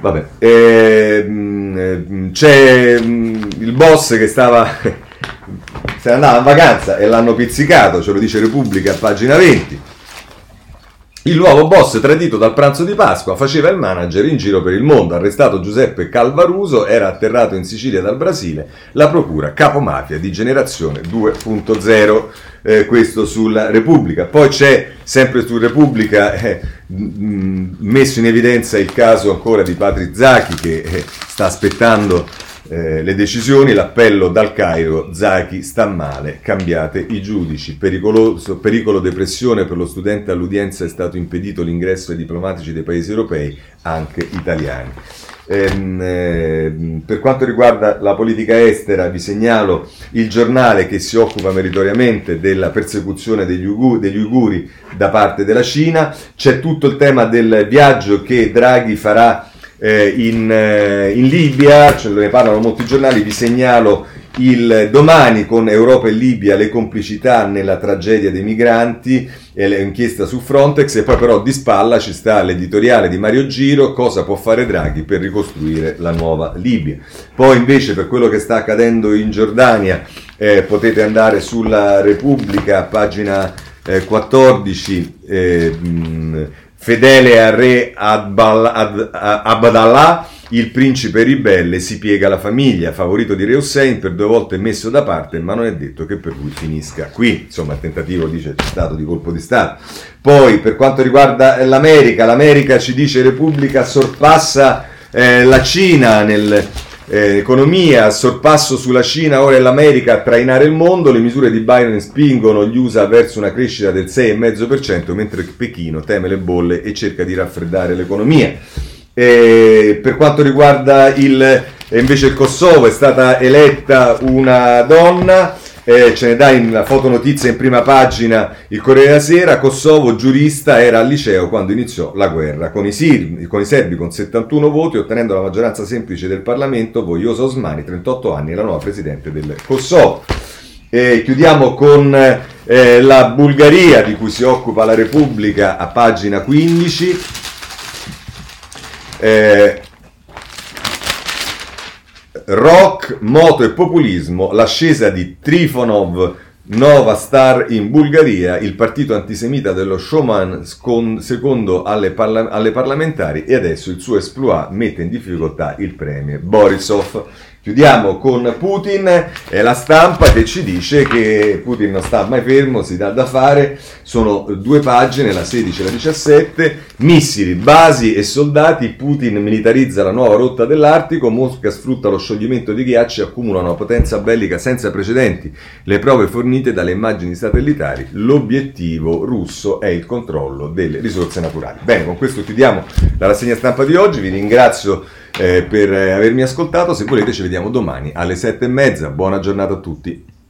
Vabbè, ehm, c'è mm, il boss che stava... <laughs> se ne andava in vacanza e l'hanno pizzicato, ce lo dice Repubblica a pagina 20 il nuovo boss tradito dal pranzo di Pasqua faceva il manager in giro per il mondo. Arrestato Giuseppe Calvaruso, era atterrato in Sicilia dal Brasile. La procura capomafia di generazione 2.0. Eh, questo sulla Repubblica. Poi c'è sempre su Repubblica eh, messo in evidenza il caso ancora di Patri Zacchi che eh, sta aspettando eh, le decisioni, l'appello dal Cairo, Zaki sta male, cambiate i giudici, Pericoloso, pericolo depressione per lo studente all'udienza è stato impedito l'ingresso ai diplomatici dei paesi europei, anche italiani. Ehm, eh, per quanto riguarda la politica estera, vi segnalo il giornale che si occupa meritoriamente della persecuzione degli, ugu, degli uiguri da parte della Cina. C'è tutto il tema del viaggio che Draghi farà eh, in, eh, in, Libia, ce ne parlano molti giornali, vi segnalo il domani con Europa e Libia le complicità nella tragedia dei migranti e l'inchiesta su Frontex e poi però di spalla ci sta l'editoriale di Mario Giro cosa può fare Draghi per ricostruire la nuova Libia. Poi invece per quello che sta accadendo in Giordania eh, potete andare sulla Repubblica, pagina eh, 14, eh, mh, Fedele al re Abdallah, il principe ribelle si piega alla famiglia, favorito di Re Hussein, per due volte messo da parte, ma non è detto che per lui finisca qui. Insomma, il tentativo, dice, c'è stato di colpo di Stato. Poi, per quanto riguarda l'America, l'America ci dice Repubblica sorpassa eh, la Cina nel eh, economia, sorpasso sulla Cina, ora è l'America a trainare il mondo, le misure di Biden spingono gli USA verso una crescita del 6,5%, mentre Pechino teme le bolle e cerca di raffreddare l'economia. Eh, per quanto riguarda il, invece il Kosovo, è stata eletta una donna, eh, ce ne dà in fotonotizia in prima pagina il Corriere della Sera, Kosovo giurista era al liceo quando iniziò la guerra, con i, sirbi, con i serbi con 71 voti, ottenendo la maggioranza semplice del Parlamento, Vogliosa Osmani, 38 anni, la nuova presidente del Kosovo. E chiudiamo con eh, la Bulgaria di cui si occupa la Repubblica a pagina 15. Eh, rock, moto e populismo, l'ascesa di Trifonov Nova star in Bulgaria, il partito antisemita dello showman secondo alle, parla- alle parlamentari e adesso il suo esploit mette in difficoltà il premier Borisov. Chiudiamo con Putin e la stampa che ci dice che Putin non sta mai fermo, si dà da fare. Sono due pagine, la 16 e la 17. Missili, basi e soldati. Putin militarizza la nuova rotta dell'Artico. Mosca sfrutta lo scioglimento di ghiacci e accumula una potenza bellica senza precedenti. Le prove fornite dalle immagini satellitari. L'obiettivo russo è il controllo delle risorse naturali. Bene, con questo chiudiamo la rassegna stampa di oggi. Vi ringrazio eh, per avermi ascoltato. Se volete ci vediamo domani alle sette e mezza. Buona giornata a tutti.